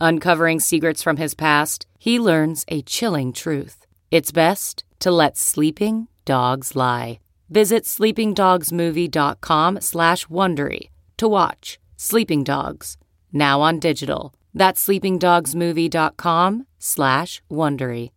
Uncovering secrets from his past, he learns a chilling truth. It's best to let sleeping dogs lie. Visit sleepingdogsmovie.com slash Wondery to watch Sleeping Dogs, now on digital. That's sleepingdogsmovie.com slash Wondery.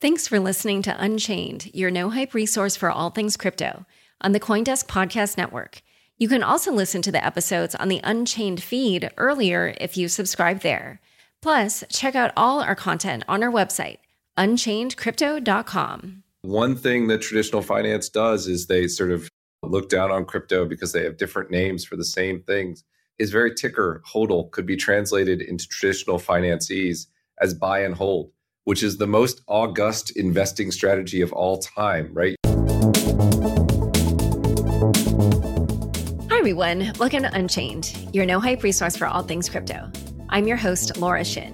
Thanks for listening to Unchained, your no-hype resource for all things crypto on the Coindesk Podcast Network. You can also listen to the episodes on the Unchained feed earlier if you subscribe there. Plus, check out all our content on our website, unchainedcrypto.com. One thing that traditional finance does is they sort of look down on crypto because they have different names for the same things. Is very ticker hodl could be translated into traditional financees as buy and hold, which is the most august investing strategy of all time, right? Hi, everyone. Welcome to Unchained, your no hype resource for all things crypto. I'm your host, Laura Shin,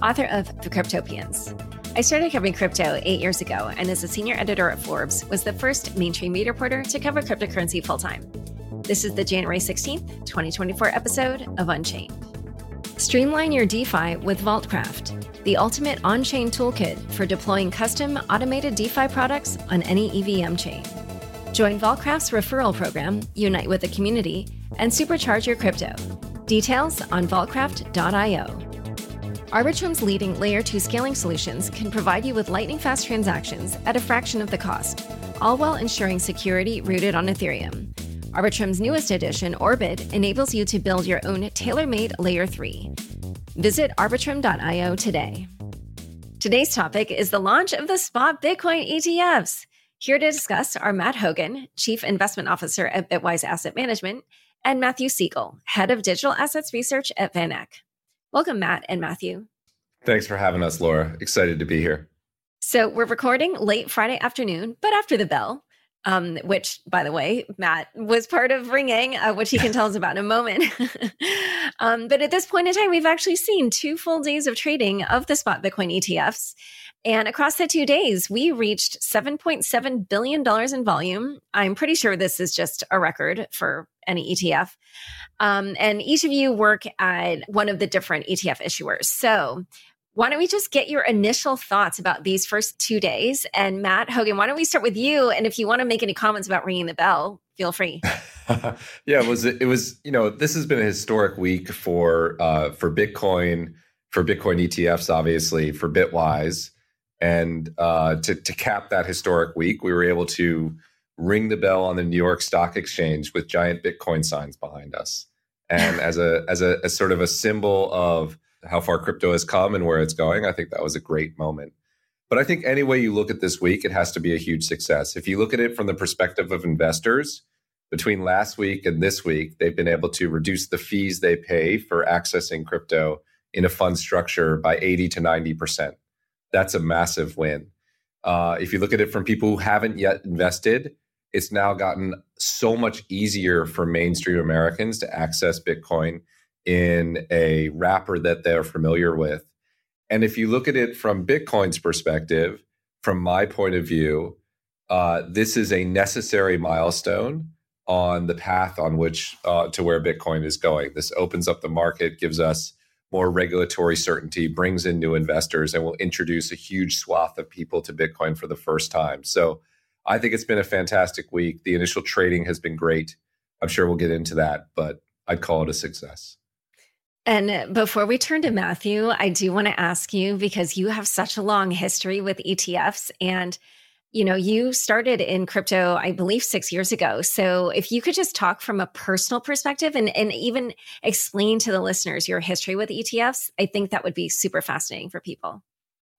author of The Cryptopians. I started covering crypto eight years ago, and as a senior editor at Forbes, was the first mainstream media reporter to cover cryptocurrency full time. This is the January 16th, 2024 episode of Unchained. Streamline your DeFi with Vaultcraft, the ultimate on chain toolkit for deploying custom automated DeFi products on any EVM chain. Join Vaultcraft's referral program, unite with the community, and supercharge your crypto. Details on vaultcraft.io. Arbitrum's leading layer 2 scaling solutions can provide you with lightning fast transactions at a fraction of the cost, all while ensuring security rooted on Ethereum. Arbitrum's newest edition, Orbit, enables you to build your own tailor made layer 3. Visit arbitrum.io today. Today's topic is the launch of the spot Bitcoin ETFs. Here to discuss are Matt Hougan, Chief Investment Officer at Bitwise Asset Management, and Matthew Sigel, Head of Digital Assets Research at VanEck. Welcome, Matt and Matthew. Thanks for having us, Laura. Excited to be here. So, we're recording late Friday afternoon, but after the bell, um, which, by the way, Matt was part of ringing, uh, which he can tell us about in a moment. um, but at this point in time, we've actually seen two full days of trading of the spot Bitcoin ETFs. And across the two days, we reached $7.7 billion in volume. I'm pretty sure this is just a record for any ETF. Um, and each of you work at one of the different ETF issuers. So, why don't we just get your initial thoughts about these first two days? And Matt Hougan, why don't we start with you? And if you want to make any comments about ringing the bell, feel free. yeah, it was it was you know this has been a historic week for uh, for Bitcoin, for Bitcoin ETFs, obviously for Bitwise, and uh, to to cap that historic week, we were able to ring the bell on the New York Stock Exchange with giant Bitcoin signs behind us, and as a as a as sort of a symbol of how far crypto has come and where it's going, I think that was a great moment. But I think any way you look at this week, it has to be a huge success. If you look at it from the perspective of investors, between last week and this week, they've been able to reduce the fees they pay for accessing crypto in a fund structure by 80 to 90%. That's a massive win. Uh, if you look at it from people who haven't yet invested, it's now gotten so much easier for mainstream Americans to access Bitcoin in a wrapper that they're familiar with. And if you look at it from Bitcoin's perspective, from my point of view, uh, this is a necessary milestone on the path on which uh, to where Bitcoin is going. This opens up the market, gives us more regulatory certainty, brings in new investors, and will introduce a huge swath of people to Bitcoin for the first time. So I think it's been a fantastic week. The initial trading has been great. I'm sure we'll get into that, but I'd call it a success. And uh, before we turn to Matthew, I do want to ask you because you have such a long history with ETFs and you know, you started in crypto, I believe, six years ago. So if you could just talk from a personal perspective and, and even explain to the listeners your history with ETFs, I think that would be super fascinating for people.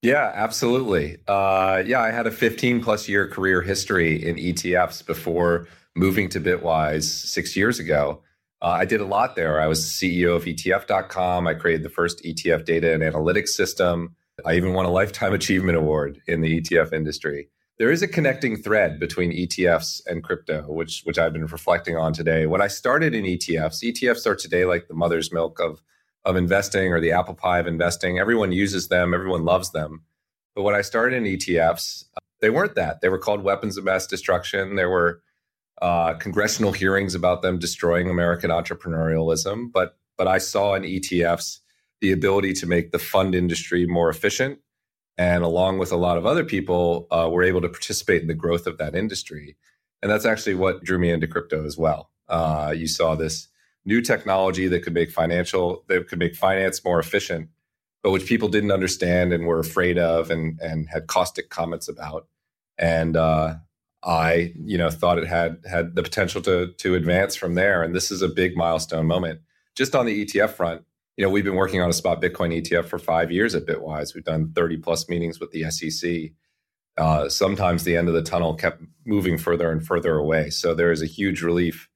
Yeah, absolutely. Uh, yeah, I had a 15 plus year career history in ETFs before moving to Bitwise six years ago. Uh, I did a lot there. I was CEO of ETF.com. I created the first ETF data and analytics system. I even won a Lifetime Achievement Award in the ETF industry. There is a connecting thread between ETFs and crypto, which which I've been reflecting on today. When I started in ETFs, ETFs are today like the mother's milk of of investing or the apple pie of investing. Everyone uses them, everyone loves them. But when I started in ETFs, they weren't that. They were called weapons of mass destruction. There were uh, congressional hearings about them destroying American entrepreneurialism. But but I saw in ETFs the ability to make the fund industry more efficient, and along with a lot of other people, uh, were able to participate in the growth of that industry. And that's actually what drew me into crypto as well. Uh, you saw this new technology that could make financial that could make finance more efficient, but which people didn't understand and were afraid of and and had caustic comments about. And uh, I, you know, thought it had had the potential to to advance from there. And this is a big milestone moment. Just on the ETF front, you know, we've been working on a spot Bitcoin ETF for five years at Bitwise. We've done 30 plus meetings with the SEC. Uh, sometimes the end of the tunnel kept moving further and further away. So there is a huge relief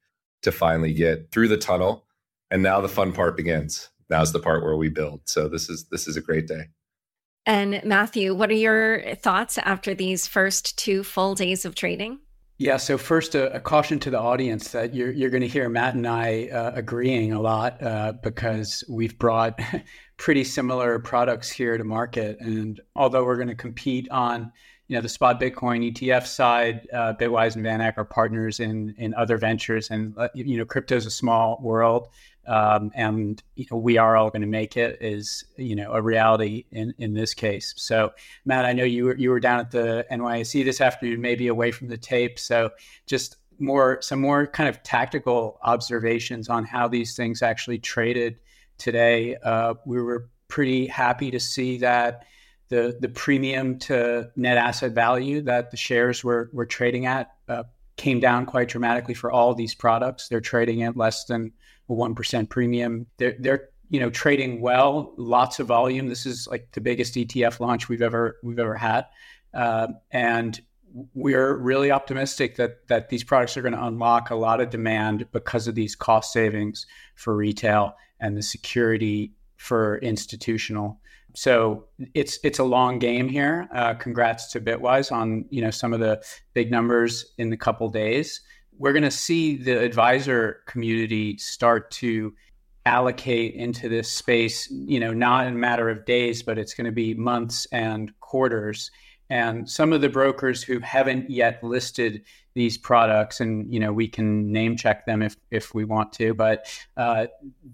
to finally get through the tunnel. And now the fun part begins. Now's the part where we build. So this is this is a great day. And Matthew, what are your thoughts after these first two full days of trading? Yeah, so first, a, a caution to the audience that you're, you're going to hear Matt and I uh, agreeing a lot uh, because we've brought pretty similar products here to market. And although we're going to compete on you know the spot Bitcoin ETF side, uh, Bitwise and VanEck are partners in in other ventures, and uh, you know crypto is a small world um, and you know we are all going to make it is you know a reality in in this case. So Matt, I know you were you were down at the NYSE this afternoon, maybe away from the tape. So just more some more kind of tactical observations on how these things actually traded today. Uh, we were pretty happy to see that the the premium to net asset value that the shares were were trading at uh, came down quite dramatically for all these products. They're trading at less than a 1% premium. They're, they're you know trading well, lots of volume. This is like the biggest ETF launch we've ever we've ever had, uh, and we're really optimistic that that these products are going to unlock a lot of demand because of these cost savings for retail and the security for institutional. So it's it's a long game here. Uh, congrats to Bitwise on you know some of the big numbers in the couple days we're going to see the advisor community start to allocate into this space, you know, not in a matter of days, but it's going to be months and quarters. And some of the brokers who haven't yet listed these products, and you know, we can name check them if if we want to, but uh,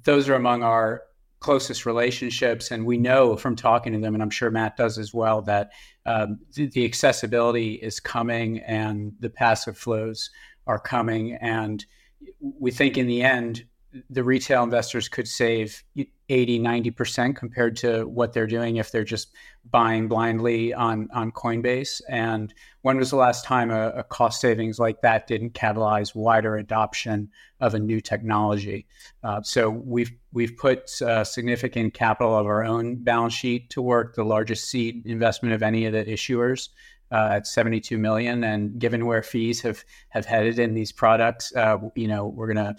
those are among our closest relationships, and we know from talking to them, and I'm sure Matt does as well, that um, the, the accessibility is coming and the passive flows are coming. And we think in the end, the retail investors could save 80, 90% compared to what they're doing if they're just buying blindly on, on Coinbase. And when was the last time a, a cost savings like that didn't catalyze wider adoption of a new technology? Uh, so we've, we've put uh, significant capital of our own balance sheet to work, the largest seed investment of any of the issuers uh, at 72 million. And given where fees have have headed in these products, uh, you know, we're gonna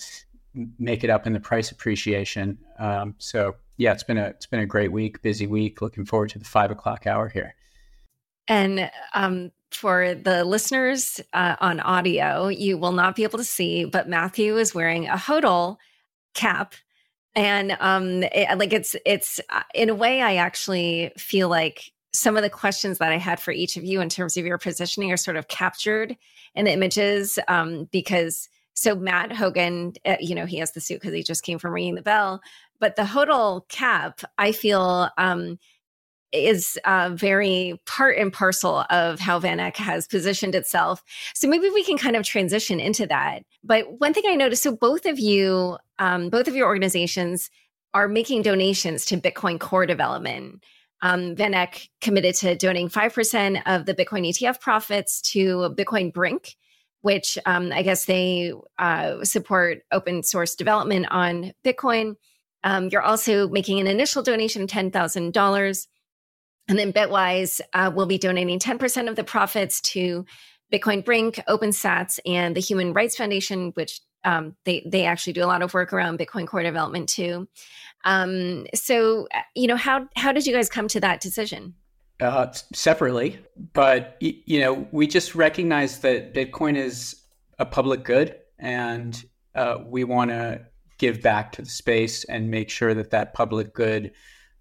make it up in the price appreciation. Um, so yeah, it's been a it's been a great week, busy week. Looking forward to the five o'clock hour here. And um, for the listeners uh, on audio, you will not be able to see, but Matthew is wearing a HODL cap and um it, like it's it's uh, in a way i actually feel like some of the questions that I had for each of you in terms of your positioning are sort of captured in the images um, because so Matt Hougan, uh, you know, he has the suit because he just came from ringing the bell, but the HODL cap, I feel, um, is uh, very part and parcel of how VanEck has positioned itself. So maybe we can kind of transition into that. But one thing I noticed, so both of you, um, both of your organizations are making donations to Bitcoin core development. Um, VanEck committed to donating 5% of the Bitcoin ETF profits to Bitcoin Brink, which um, I guess they uh, support open source development on Bitcoin. Um, you're also making an initial donation, of $10,000. And then Bitwise uh, will be donating 10% of the profits to Bitcoin Brink, OpenSats, and the Human Rights Foundation, which um, they they actually do a lot of work around Bitcoin core development too. Um, so, uh, you know, how how did you guys come to that decision? Uh, separately, but you know, we just recognize that Bitcoin is a public good, and uh, we want to give back to the space and make sure that that public good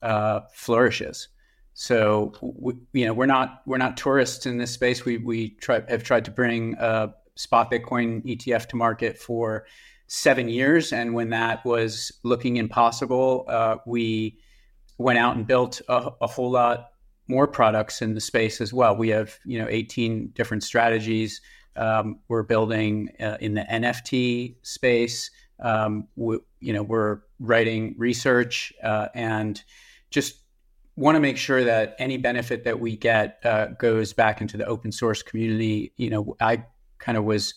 uh, flourishes. So we, you know we're not we're not tourists in this space. We we try, have tried to bring a spot Bitcoin ETF to market for seven years, and when that was looking impossible, uh, we went out and built a, a, whole lot more products in the space as well. We have you know 18 different strategies. Um, we're building uh, in the NFT space. Um, we, you know we're writing research uh, and just want to make sure that any benefit that we get uh, goes back into the open source community. You know, I kind of was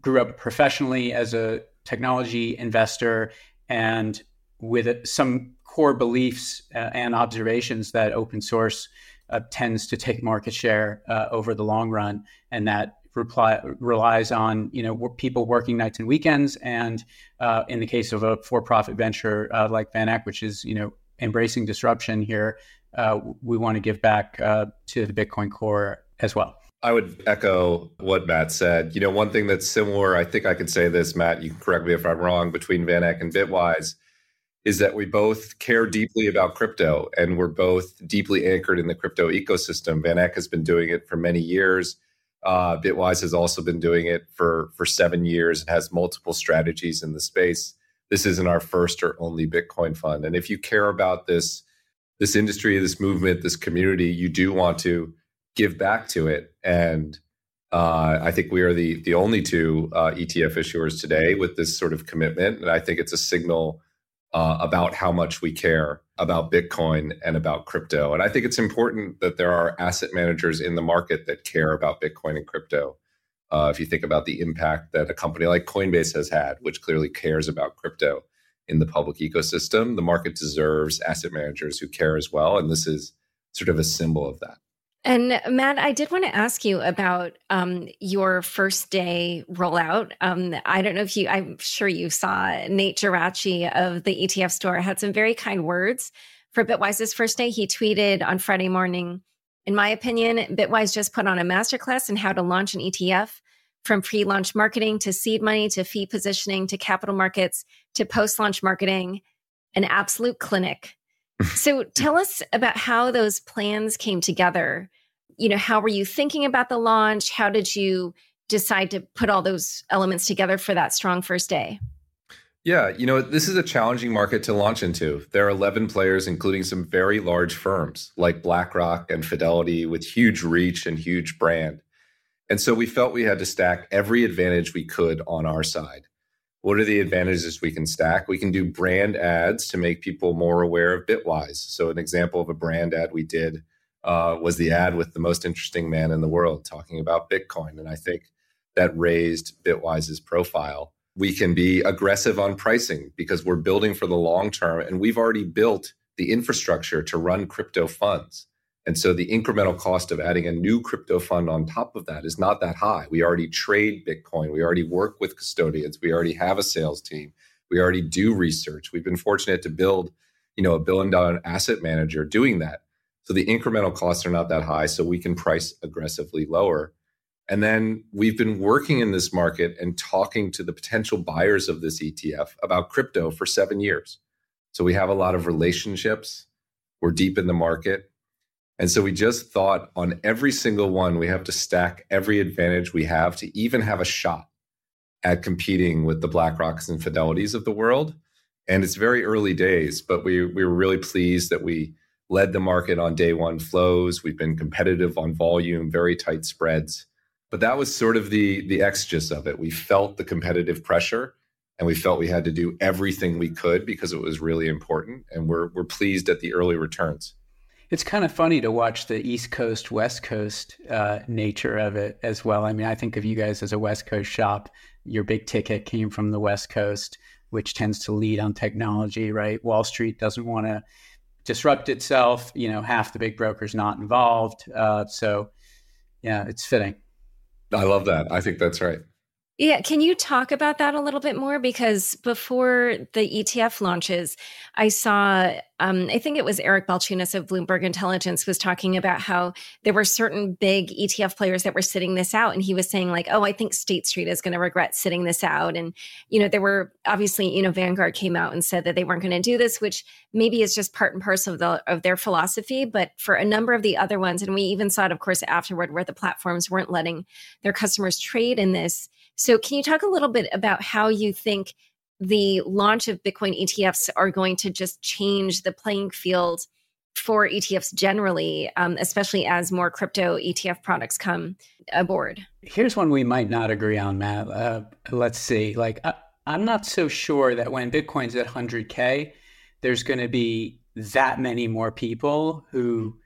grew up professionally as a technology investor and with some core beliefs uh, and observations that open source uh, tends to take market share uh, over the long run and that reply, relies on you know people working nights and weekends and uh, in the case of a for-profit venture uh, like VanEck which is you know embracing disruption here, uh, we want to give back to the Bitcoin core as well. I would echo what Matt said. You know, one thing that's similar, I think I can say this, Matt, you can correct me if I'm wrong, between VanEck and Bitwise is that we both care deeply about crypto and we're both deeply anchored in the crypto ecosystem. VanEck has been doing it for many years. Uh, Bitwise has also been doing it for, for seven years and has multiple strategies in the space this isn't our first or only Bitcoin fund. And if you care about this this industry, this movement, this community, you do want to give back to it. And uh, I think we are the the only two uh, ETF issuers today with this sort of commitment, and I think it's a signal uh, about how much we care about Bitcoin and about crypto. And I think it's important that there are asset managers in the market that care about Bitcoin and crypto. Uh, if you think about the impact that a company like Coinbase has had, which clearly cares about crypto in the public ecosystem, the market deserves asset managers who care as well. And this is sort of a symbol of that. And Matt, I did want to ask you about um, your first day rollout. Um, I don't know if you, I'm sure you saw Nate Geraci of the ETF store had some very kind words for Bitwise's first day. He tweeted on Friday morning, in my opinion, Bitwise just put on a masterclass in how to launch an ETF from pre launch marketing to seed money to fee positioning to capital markets to post launch marketing, an absolute clinic. So tell us about how those plans came together. You know, how were you thinking about the launch? How did you decide to put all those elements together for that strong first day? Yeah, you know, this is a challenging market to launch into. There are 11 players, including some very large firms like BlackRock and Fidelity with huge reach and huge brand. And so we felt we had to stack every advantage we could on our side. What are the advantages we can stack? We can do brand ads to make people more aware of Bitwise. So, an example of a brand ad we did uh, was the ad with the most interesting man in the world talking about Bitcoin. And I think that raised Bitwise's profile. We can be aggressive on pricing because we're building for the long term and we've already built the infrastructure to run crypto funds. And so the incremental cost of adding a new crypto fund on top of that is not that high. We already trade Bitcoin. We already work with custodians. We already have a sales team. We already do research. We've been fortunate to build, you know, a billion dollar asset manager doing that. So the incremental costs are not that high. So we can price aggressively lower. And then we've been working in this market and talking to the potential buyers of this ETF about crypto for seven years. So we have a lot of relationships. We're deep in the market and so we just thought on every single one, we have to stack every advantage we have to even have a shot at competing with the BlackRocks and Fidelities of the world. And it's very early days, but we, we were really pleased that we led the market on day one flows. We've been competitive on volume, very tight spreads. But that was sort of the, the exegesis of it. We felt the competitive pressure and we felt we had to do everything we could because it was really important. And we're we're pleased at the early returns. It's kind of funny to watch the East Coast West Coast uh, nature of it as well. I mean, I think of you guys as a West Coast shop. Your big ticket came from the West Coast, which tends to lead on technology, right? Wall Street doesn't want to disrupt itself. You know, half the big brokers not involved. Uh, so, yeah, it's fitting. I love that. I think that's right. Yeah, can you talk about that a little bit more? Because before the ETF launches, I saw, um, I think it was Eric Balchunas of Bloomberg Intelligence was talking about how there were certain big ETF players that were sitting this out. And he was saying, like, oh, I think State Street is going to regret sitting this out. And, you know, there were obviously, you know, Vanguard came out and said that they weren't going to do this, which maybe is just part and parcel of, the, of their philosophy. But for a number of the other ones, and we even saw it, of course, afterward, where the platforms weren't letting their customers trade in this so, can you talk a little bit about how you think the launch of Bitcoin ETFs are going to just change the playing field for ETFs generally, um, especially as more crypto ETF products come aboard? Here's one we might not agree on, Matt. Uh, let's see. Like, I, I'm not so sure that when Bitcoin's at 100K, there's going to be that many more people who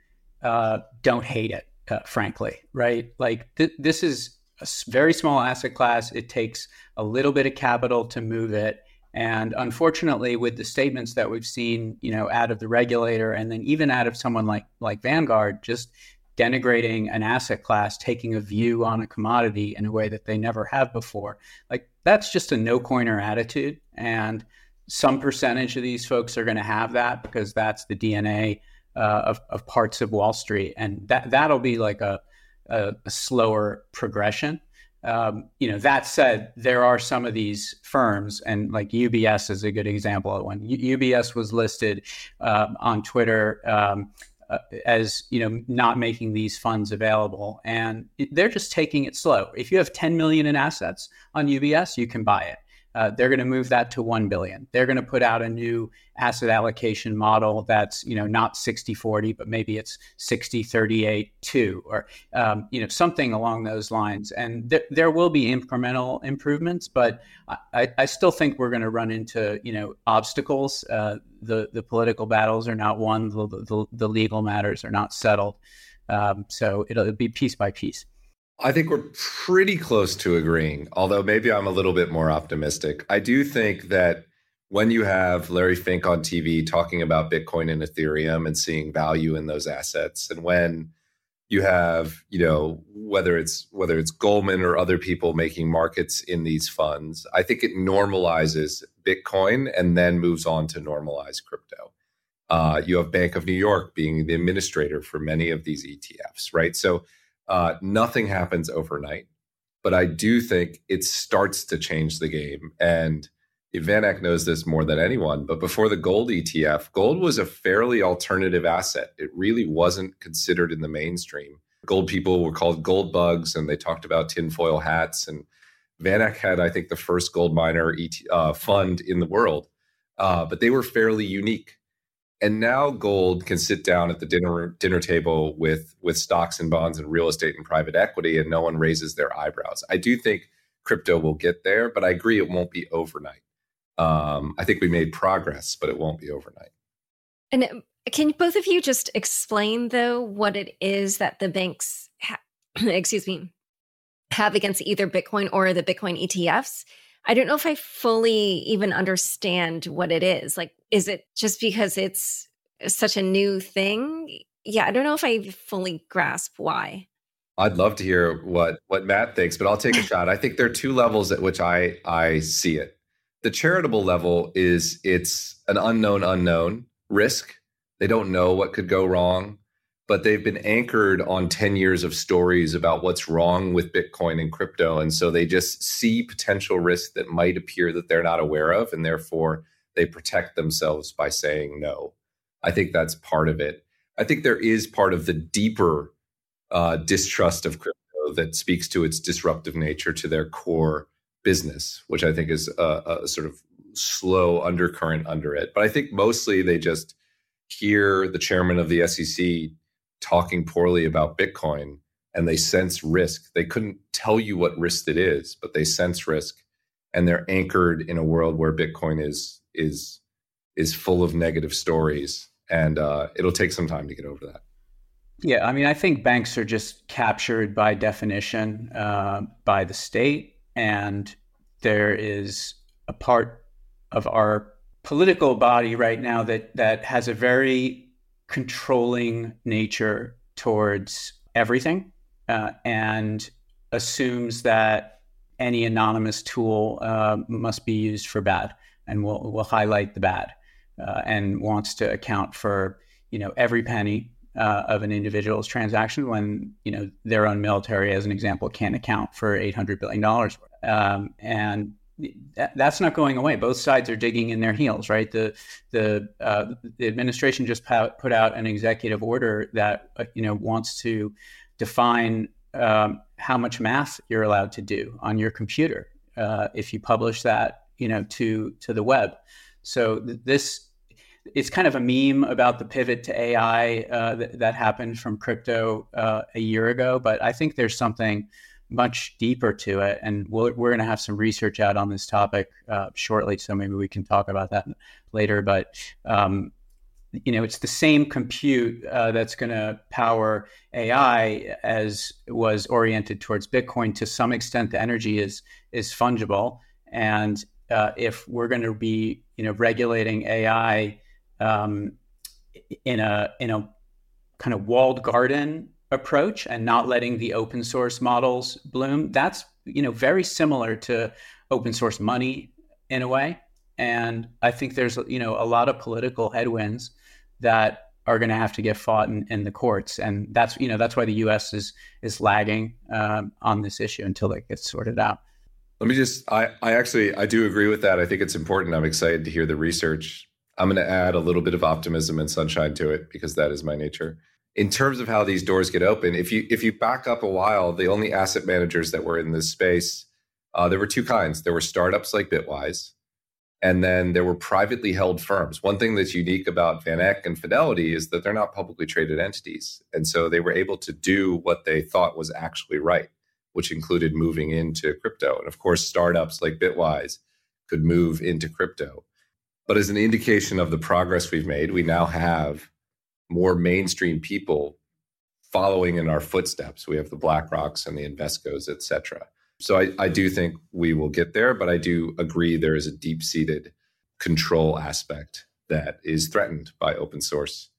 uh, don't hate it, uh, frankly, right? Like, th- this is a very small asset class. It takes a little bit of capital to move it. And unfortunately, with the statements that we've seen, you know, out of the regulator, and then even out of someone like like Vanguard, just denigrating an asset class, taking a view on a commodity in a way that they never have before, like that's just a no coiner attitude. And some percentage of these folks are going to have that because that's the DNA uh, of, of parts of Wall Street, and that that'll be like a a, a slower progression. Um, you know, that said, there are some of these firms, and like UBS is a good example of one. U- UBS was listed uh, on Twitter um, uh, as you know not making these funds available, and they're just taking it slow. If you have 10 million in assets on UBS, you can buy it. Uh, they're going to move that to 1 billion. They're going to put out a new asset allocation model that's you know not 60 40 but maybe it's 60 38 2 or um, you know something along those lines. And th- there will be incremental improvements but I, I still think we're going to run into you know obstacles. Uh, the the political battles are not won. The, the, the legal matters are not settled. Um, so it'll, it'll be piece by piece I think we're pretty close to agreeing, although maybe I'm a little bit more optimistic. I do think that when you have Larry Fink on TV talking about Bitcoin and Ethereum and seeing value in those assets, and when you have, you know, whether it's whether it's Goldman or other people making markets in these funds, I think it normalizes Bitcoin and then moves on to normalize crypto. Uh, you have Bank of New York being the administrator for many of these ETFs, right? So uh, nothing happens overnight, but I do think it starts to change the game. And VanEck knows this more than anyone, but before the gold ETF, gold was a fairly alternative asset. It really wasn't considered in the mainstream. Gold people were called gold bugs, and they talked about tinfoil hats. And VanEck had, I think, the first gold miner ET, uh, fund in the world, uh, but they were fairly unique. And now gold can sit down at the dinner dinner table with with stocks and bonds and real estate and private equity, and no one raises their eyebrows. I do think crypto will get there, but I agree it won't be overnight. Um, I think we made progress, but it won't be overnight. And uh, can both of you just explain though what it is that the banks, ha- excuse me, have against either Bitcoin or the Bitcoin ETFs? I don't know if I fully even understand what it is. Like, is it just because it's such a new thing? Yeah, I don't know if I fully grasp why. I'd love to hear what what Matt thinks, but I'll take a shot. I think there are two levels at which I I see it. The charitable level is it's an unknown unknown risk. They don't know what could go wrong but they've been anchored on 10 years of stories about what's wrong with Bitcoin and crypto. And so they just see potential risks that might appear that they're not aware of. And therefore, they protect themselves by saying no. I think that's part of it. I think there is part of the deeper uh, distrust of crypto that speaks to its disruptive nature to their core business, which I think is a, a sort of slow undercurrent under it. But I think mostly they just hear the chairman of the SEC talking poorly about Bitcoin and they sense risk. They couldn't tell you what risk it is, but they sense risk and they're anchored in a world where Bitcoin is is is full of negative stories, and uh, it'll take some time to get over that. Yeah, I mean, I think banks are just captured by definition uh, by the state, and there is a part of our political body right now that that has a very controlling nature towards everything, uh, and assumes that any anonymous tool uh, must be used for bad, and will will highlight the bad, uh, and wants to account for you know every penny uh, of an individual's transaction when you know their own military, as an example, can't account for eight hundred billion dollars, um, and that, that's not going away. Both sides are digging in their heels, right? The the uh, the administration just put out an executive order that uh, you know wants to define um, how much math you're allowed to do on your computer uh, if you publish that you know to to the web. So th- this it's kind of a meme about the pivot to AI uh, that, that, happened from crypto uh, a year ago, but I think there's something much deeper to it, and we we are going to have some research out on this topic uh, shortly, so maybe we can talk about that later. But um, you know, it's the same compute uh, that's going to power AI as was oriented towards Bitcoin. To some extent, the energy is is fungible, and uh, if we're going to be you know regulating AI um, in a in a kind of walled garden approach and not letting the open source models bloom that's you know very similar to open source money in a way. And i think there's you know a lot of political headwinds that are going to have to get fought in, in, the courts. And that's you know that's why the us is is lagging um, on this issue until it gets sorted out. Let me just i i actually i do agree with that. I think it's important. I'm excited to hear the research. I'm going to add a little bit of optimism and sunshine to it because that is my nature. In terms of how these doors get open, if you if you back up a while, the only asset managers that were in this space, uh, there were two kinds. There were startups like Bitwise, and then there were privately held firms. One thing that's unique about Van Eck and Fidelity is that they're not publicly traded entities, and so they were able to do what they thought was actually right, which included moving into crypto. And of course, startups like Bitwise could move into crypto. But as an indication of the progress we've made, we now have more mainstream people following in our footsteps. We have the Black Rocks and the Invescos, et cetera. So I, I do think we will get there, but I do agree there is a deep seated control aspect that is threatened by open source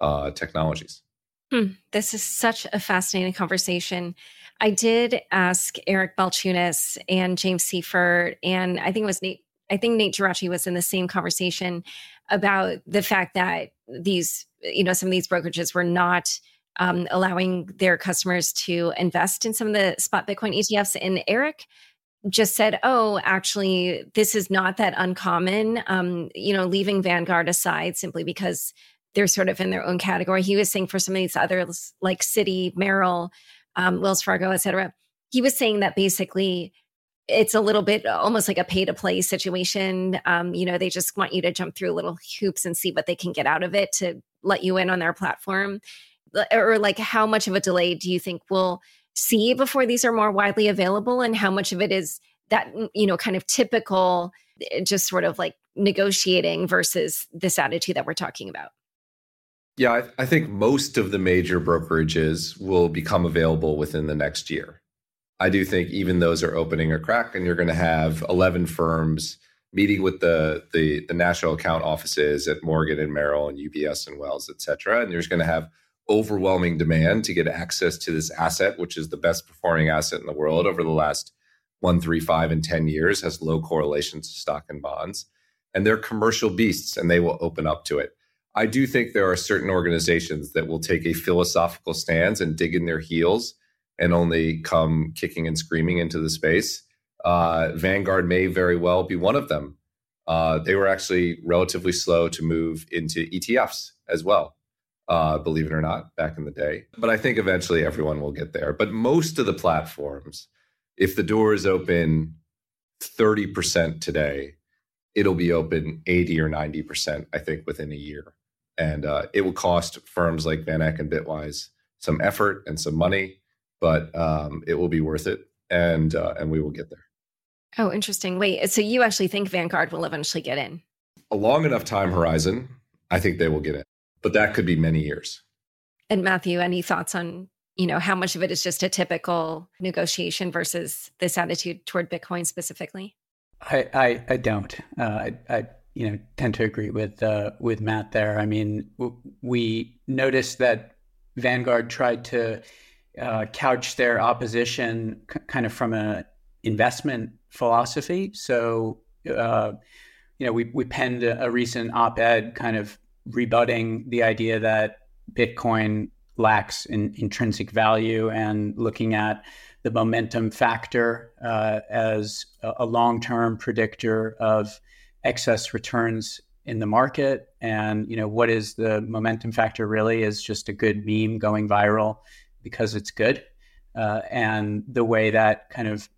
uh, technologies. Hmm. This is such a fascinating conversation. I did ask Eric Balchunas and James Seyffart, and I think it was Nate I think Nate Geraci was in the same conversation about the fact that these, you know, some of these brokerages were not um, allowing their customers to invest in some of the spot Bitcoin ETFs. And Eric just said, "Oh, actually, this is not that uncommon." Um, you know, leaving Vanguard aside simply because they're sort of in their own category. He was saying for some of these others, like Citi, Merrill, um, Wells Fargo, et cetera, he was saying that basically it's a little bit almost like a pay to play situation. Um, you know, they just want you to jump through little hoops and see what they can get out of it to let you in on their platform. Or like, how much of a delay do you think we'll see before these are more widely available? And how much of it is that, you know, kind of typical, eh, just sort of like negotiating versus this attitude that we're talking about? Yeah, I, I think most of the major brokerages will become available within the next year. I do think even those are opening a crack, and you're going to have 11 firms meeting with the, the, the national account offices at Morgan and Merrill and UBS and Wells, et cetera. And there's going to have overwhelming demand to get access to this asset, which is the best performing asset in the world over the last one, three, five, and 10 years, has low correlation to stock and bonds. And they're commercial beasts and they will open up to it. I do think there are certain organizations that will take a philosophical stance and dig in their heels and only come kicking and screaming into the space. Uh, Vanguard may very well be one of them. Uh, they were actually relatively slow to move into ETFs as well, uh, believe it or not, back in the day. But I think eventually everyone will get there. But most of the platforms, if the door is open 30% today, it'll be open 80 or 90%, I think, within a year. And uh, it will cost firms like Van Eck and Bitwise some effort and some money but um, it will be worth it, and uh, and we will get there. Oh, interesting. Wait, so you actually think Vanguard will eventually get in? A long enough time horizon, I think they will get in, but that could be many years. And Matthew, any thoughts on you know how much of it is just a typical negotiation versus this attitude toward Bitcoin specifically? I I, I don't. Uh, I, I you know tend to agree with uh, with Matt there. I mean, w- we noticed that Vanguard tried to uh, couch their opposition c- kind of from an investment philosophy. So, uh, you know, we we penned a, recent op-ed kind of rebutting the idea that Bitcoin lacks in intrinsic value and looking at the momentum factor uh, as a, a long-term predictor of excess returns in the market and you know what is the momentum factor really is just a good meme going viral because it's good uh, and the way that kind of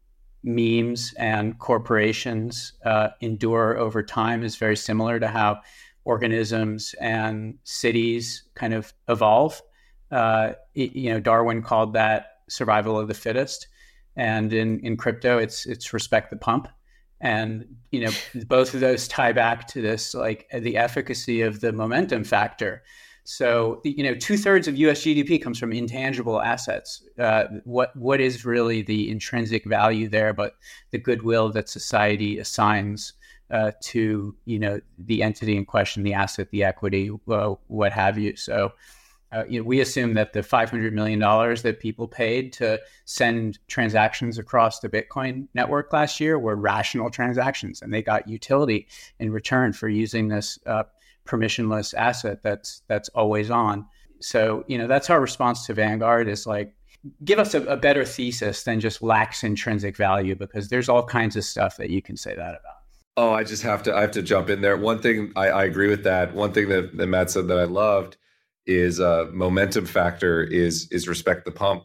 memes and corporations uh, endure over time is very similar to how organisms and cities kind of evolve uh, you know, Darwin called that survival of the fittest, and in in crypto, it's it's respect the pump, and you know, both of those tie back to this like the efficacy of the momentum factor. So you know, two thirds of U.S. GDP comes from intangible assets. Uh, what what is really the intrinsic value there, but the goodwill that society assigns uh, to you know the entity in question, the asset, the equity, uh, what have you. So uh, you know, we assume that the $500 million that people paid to send transactions across the Bitcoin network last year were rational transactions, and they got utility in return for using this permissionless asset that's that's always on. So, you know, that's our response to Vanguard is like, give us a, a better thesis than just lacks intrinsic value, because there's all kinds of stuff that you can say that about. Oh, I just have to I have to jump in there. One thing I, I agree with that. One thing that, that Matt said that I loved is uh, momentum factor is is respect the pump.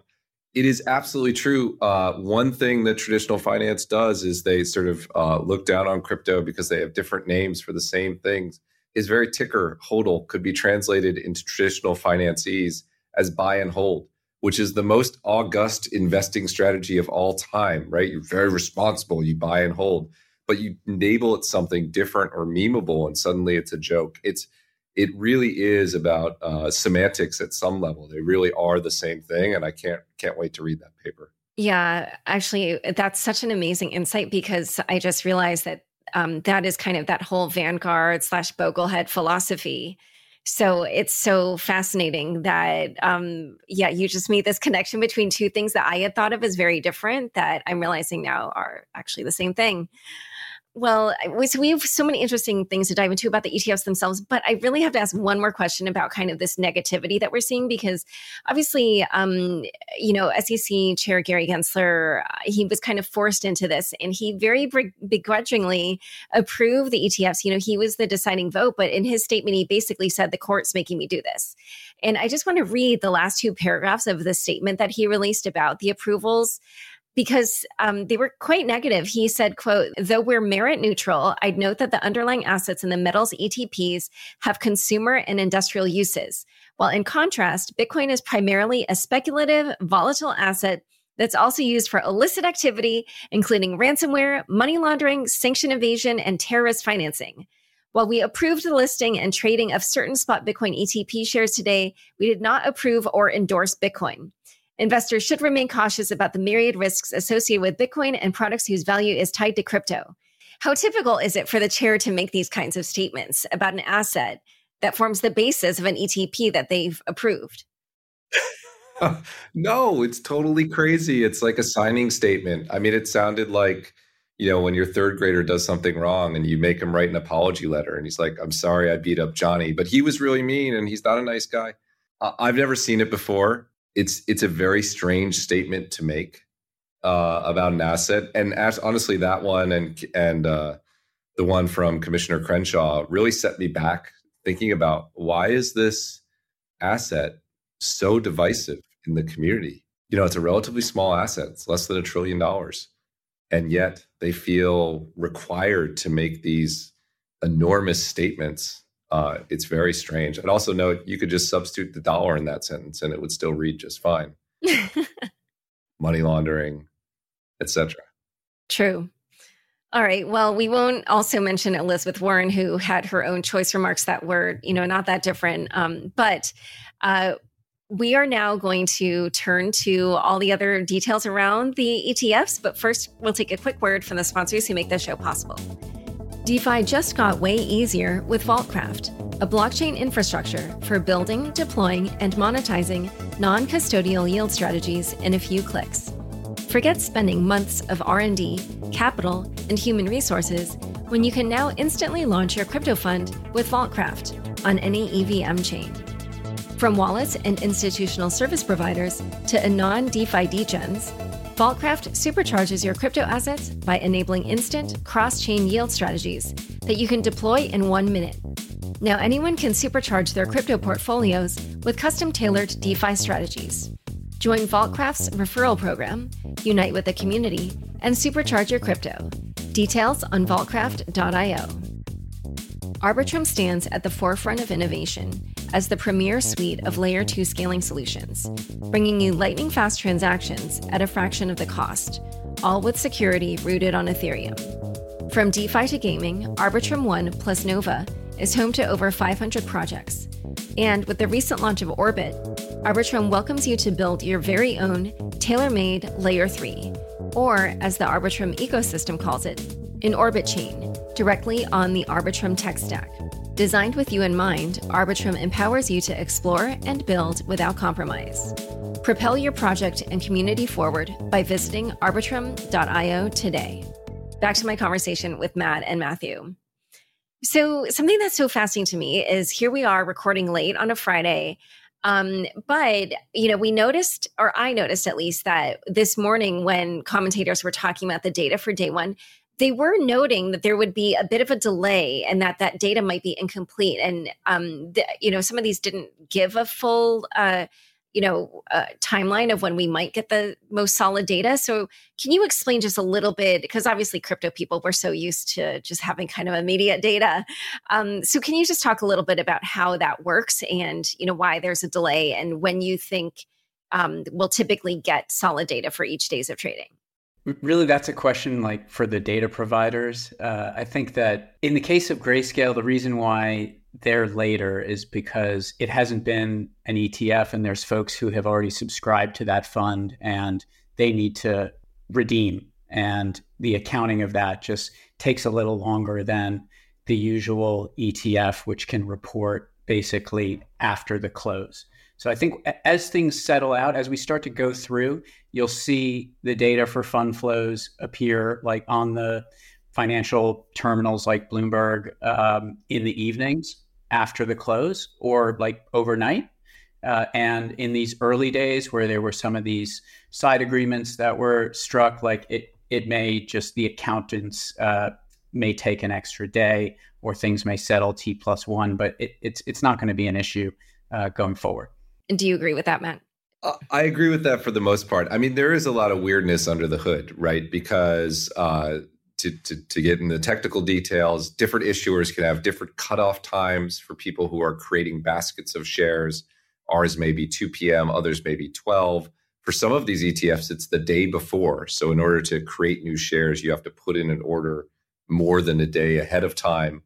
It is absolutely true. Uh, one thing that traditional finance does is they sort of uh, look down on crypto because they have different names for the same things. Is very ticker hodl could be translated into traditional financees as buy and hold, which is the most august investing strategy of all time. Right? You're very responsible. You buy and hold, but you enable it something different or memeable, and suddenly it's a joke. It's it really is about uh, semantics at some level. They really are the same thing, and I can't can't wait to read that paper. Yeah, actually, that's such an amazing insight because I just realized that um, that is kind of that whole Vanguard slash Boglehead philosophy. So it's so fascinating that, um, yeah, you just made this connection between two things that I had thought of as very different that I'm realizing now are actually the same thing. Well, so we have so many interesting things to dive into about the ETFs themselves, but I really have to ask one more question about kind of this negativity that we're seeing because obviously, um, you know, SEC Chair Gary Gensler, uh, he was kind of forced into this and he very begrudgingly approved the ETFs. You know, he was the deciding vote, but in his statement, he basically said the court's making me do this. And I just want to read the last two paragraphs of the statement that he released about the approvals because um, they were quite negative. He said, quote, though we're merit neutral, I'd note that the underlying assets in the metals ETPs have consumer and industrial uses. While in contrast, Bitcoin is primarily a speculative, volatile asset that's also used for illicit activity, including ransomware, money laundering, sanction evasion, and terrorist financing. While we approved the listing and trading of certain spot Bitcoin ETP shares today, we did not approve or endorse Bitcoin. Investors should remain cautious about the myriad risks associated with Bitcoin and products whose value is tied to crypto. How typical is it for the chair to make these kinds of statements about an asset that forms the basis of an ETP that they've approved? no, it's totally crazy. It's like a signing statement. I mean, it sounded like, you know, when your third grader does something wrong and you make him write an apology letter and he's like, I'm sorry I beat up Johnny, but he was really mean and he's not a nice guy. I've never seen it before it's it's a very strange statement to make uh, about an asset. And as, honestly, that one and and uh, the one from Commissioner Crenshaw really set me back thinking about why is this asset so divisive in the community? You know, it's a relatively small asset; it's less than a trillion dollars, and yet they feel required to make these enormous statements uh, it's very strange. I'd also note you could just substitute the dollar in that sentence and it would still read just fine. Money laundering, etc. True. All right. Well, we won't also mention Elizabeth Warren, who had her own choice remarks that were, you know, not that different. Um, but uh, we are now going to turn to all the other details around the ETFs. But first, we'll take a quick word from the sponsors who make this show possible. DeFi just got way easier with Vaultcraft, a blockchain infrastructure for building, deploying, and monetizing non custodial yield strategies in a few clicks. Forget spending months of R&D, capital, and human resources when you can now instantly launch your crypto fund with Vaultcraft on any EVM chain. From wallets and institutional service providers to anon DeFi degens, Vaultcraft supercharges your crypto assets by enabling instant cross-chain yield strategies that you can deploy in one minute. Now anyone can supercharge their crypto portfolios with custom-tailored DeFi strategies. Join Vaultcraft's referral program, unite with the community, and supercharge your crypto. Details on vaultcraft.io. Arbitrum stands at the forefront of innovation as the premier suite of layer 2 scaling solutions, bringing you lightning fast transactions at a fraction of the cost, all with security rooted on Ethereum. From DeFi to gaming, Arbitrum One plus Nova is home to over 500 projects. And with the recent launch of Orbit, Arbitrum welcomes you to build your very own tailor made Layer 3, or as the Arbitrum ecosystem calls it, an Orbit chain, directly on the Arbitrum tech stack. Designed with you in mind, Arbitrum empowers you to explore and build without compromise. Propel your project and community forward by visiting arbitrum.io today. Back to my conversation with Matt and Matthew. So, something that's so fascinating to me is here we are recording late on a Friday. Um, but you know, we noticed, or I noticed at least, that this morning when commentators were talking about the data for day one, they were noting that there would be a bit of a delay and that that data might be incomplete. And um, the, you know, some of these didn't give a full uh, you know uh, timeline of when we might get the most solid data. So can you explain just a little bit because obviously crypto people were so used to just having kind of immediate data. Um, so can you just talk a little bit about how that works and you know why there's a delay and when you think um, we'll typically get solid data for each days of trading Really, that's a question like for the data providers. Uh, I think that in the case of Grayscale, the reason why they're later is because it hasn't been an ETF and there's folks who have already subscribed to that fund and they need to redeem. And the accounting of that just takes a little longer than the usual ETF, which can report basically after the close. So I think as things settle out, as we start to go through, you'll see the data for fund flows appear like on the financial terminals like Bloomberg um, in the evenings after the close or like overnight. Uh, and in these early days where there were some of these side agreements that were struck, like it, it may just the accountants uh, may take an extra day or things may settle T plus one, but it, it's it's not going to be an issue uh, going forward. Do you agree with that, Matt? I agree with that for the most part. I mean, there is a lot of weirdness under the hood, right? Because uh, to, to, to get in the technical details, different issuers can have different cutoff times for people who are creating baskets of shares. Ours may be 2 p.m., others may be 12. For some of these ETFs, it's the day before. So, in order to create new shares, you have to put in an order more than a day ahead of time.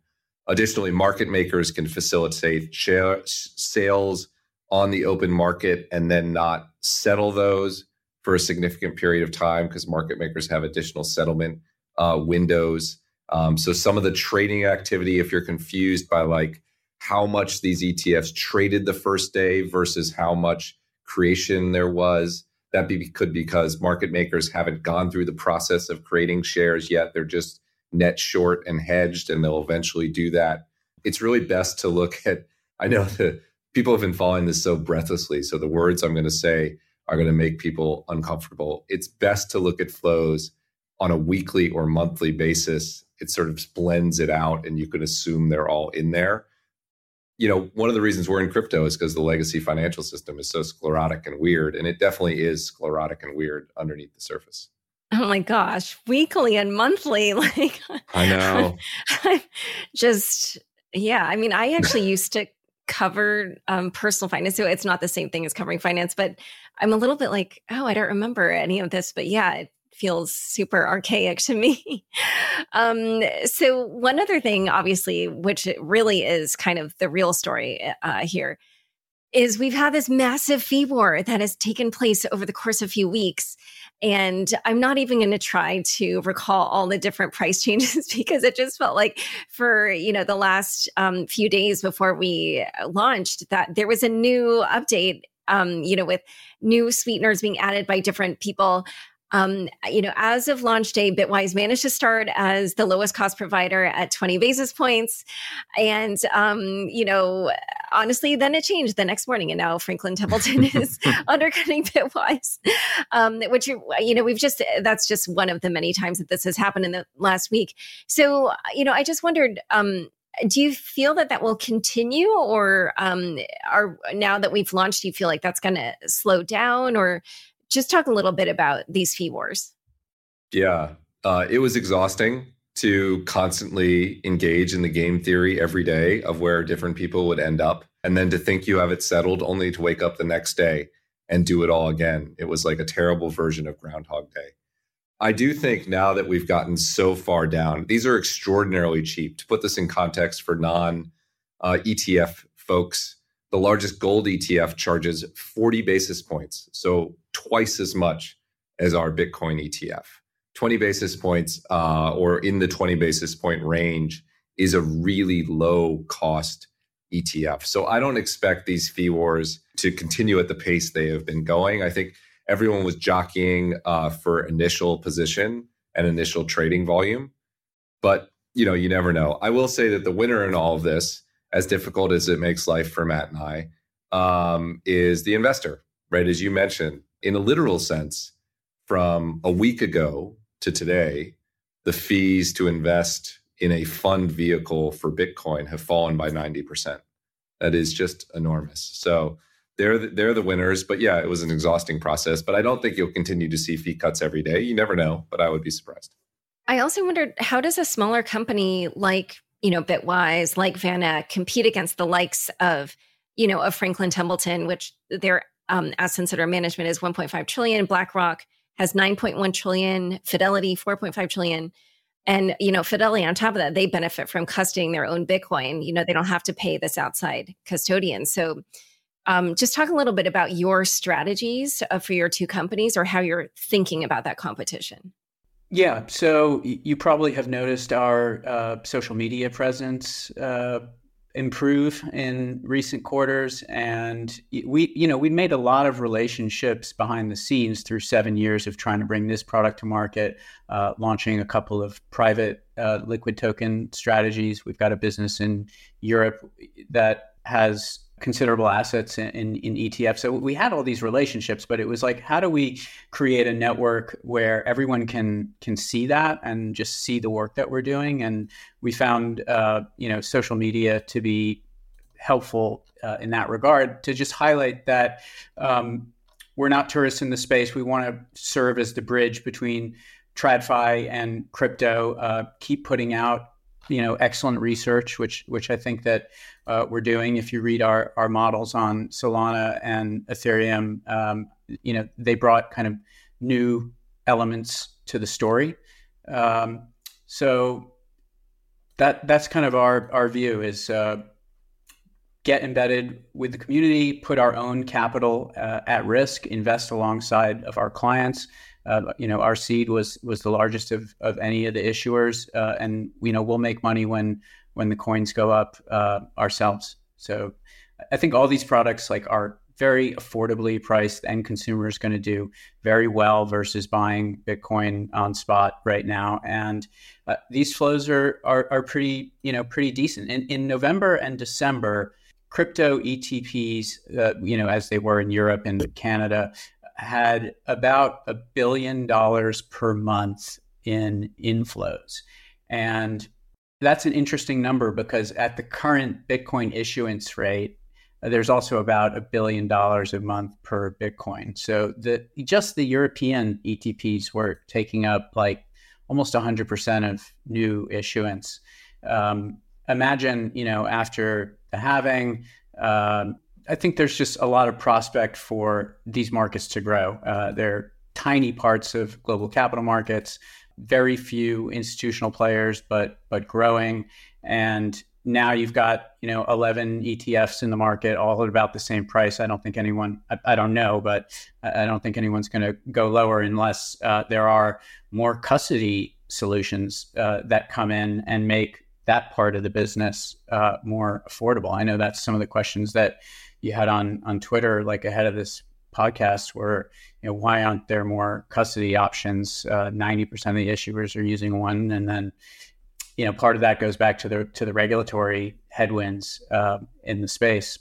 Additionally, market makers can facilitate share, sales on the open market and then not settle those for a significant period of time because market makers have additional settlement uh, windows. Um, so some of the trading activity, if you're confused by like how much these ETFs traded the first day versus how much creation there was, that be, could be because market makers haven't gone through the process of creating shares yet. They're just net short and hedged, and they'll eventually do that. It's really best to look at. I know that people have been following this so breathlessly, so the words I'm going to say are going to make people uncomfortable. It's best to look at flows on a weekly or monthly basis, it sort of blends it out and you can assume they're all in there. You know, one of the reasons we're in crypto is because the legacy financial system is so sclerotic and weird. And it definitely is sclerotic and weird underneath the surface. Oh my gosh, weekly and monthly. Like, I know. just, yeah. I mean, I actually used to cover um, personal finance. So it's not the same thing as covering finance, but I'm a little bit like, oh, I don't remember any of this. But yeah, it feels super archaic to me. um, so, one other thing, obviously, which really is kind of the real story uh, here, is we've had this massive fee war that has taken place over the course of a few weeks. And I'm not even going to try to recall all the different price changes because it just felt like for, you know, the last um, few days before we launched that there was a new update, um, you know, with new sweeteners being added by different people. Um, you know, as of launch day, Bitwise managed to start as the lowest cost provider at 20 basis points. And, um, you know, honestly, then it changed the next morning. And now Franklin Templeton is undercutting Bitwise, um, which, you know, we've just, that's just one of the many times that this has happened in the last week. So, you know, I just wondered, um, do you feel that that will continue or um, are now that we've launched do you feel like that's going to slow down or just talk a little bit about these fee wars. Yeah, uh, it was exhausting to constantly engage in the game theory every day of where different people would end up. And then to think you have it settled only to wake up the next day and do it all again. It was like a terrible version of Groundhog Day. I do think now that we've gotten so far down, these are extraordinarily cheap. To put this in context for non uh, ETF folks, the largest gold ETF charges 40 basis points, so twice as much as our Bitcoin ETF. 20 basis points uh, or in the 20 basis point range is a really low cost ETF. So I don't expect these fee wars to continue at the pace they have been going. I think everyone was jockeying uh, for initial position and initial trading volume, but you know you never know. I will say that the winner in all of this as difficult as it makes life for Matt and I, um, is the investor, right? As you mentioned, in a literal sense, from a week ago to today, the fees to invest in a fund vehicle for Bitcoin have fallen by 90%. That is just enormous. So they're the, they're the winners. But yeah, it was an exhausting process. But I don't think you'll continue to see fee cuts every day. You never know, but I would be surprised. I also wondered how does a smaller company like you know, Bitwise, like VanEck, compete against the likes of, you know, of Franklin Templeton, which their um, assets under management is 1.5 trillion. BlackRock has 9.1 trillion. Fidelity 4.5 trillion. And you know, Fidelity on top of that, they benefit from custodying their own Bitcoin. You know, they don't have to pay this outside custodian. So, um, just talk a little bit about your strategies uh, for your two companies, or how you're thinking about that competition. Yeah, so you probably have noticed our uh, social media presence uh, improve in recent quarters, and we, you know, we made a lot of relationships behind the scenes through seven years of trying to bring this product to market, uh, launching a couple of private uh, liquid token strategies. We've got a business in Europe that has considerable assets in, in, in ETF. So we had all these relationships, but it was like, how do we create a network where everyone can can see that and just see the work that we're doing? And we found, uh, you know, social media to be helpful uh, in that regard to just highlight that um, we're not tourists in the space. We want to serve as the bridge between TradFi and crypto. Uh, keep putting out you know excellent research, which which I think that uh, we're doing. If you read our our models on Solana and Ethereum, um, you know they brought kind of new elements to the story. Um, so that that's kind of our our view is uh, get embedded with the community, put our own capital uh, at risk, invest alongside of our clients, uh, you know, our seed was was the largest of, of any of the issuers, uh, and you know we'll make money when when the coins go up uh, ourselves. So I think all these products like are very affordably priced, and consumers going to do very well versus buying Bitcoin on spot right now. And uh, these flows are, are are pretty you know pretty decent. In in November and December, crypto ETPs, uh, you know, as they were in Europe and Canada, had about a billion dollars per month in inflows. And that's an interesting number because at the current Bitcoin issuance rate, there's also about a billion dollars a month per Bitcoin. So the just the European ETPs were taking up like almost 100% of new issuance. Um, imagine, you know, after the halving, um, I think there's just a lot of prospect for these markets to grow. Uh, they're tiny parts of global capital markets, very few institutional players, but but growing. And now you've got you know 11 ETFs in the market, all at about the same price. I don't think anyone, I, I don't know, but I don't think anyone's going to go lower unless uh, there are more custody solutions uh, that come in and make that part of the business uh, more affordable. I know that's some of the questions that you had on on Twitter, like ahead of this podcast, where you know why aren't there more custody options? Uh, ninety percent of the issuers are using one, and then you know part of that goes back to the to the regulatory headwinds uh, in the space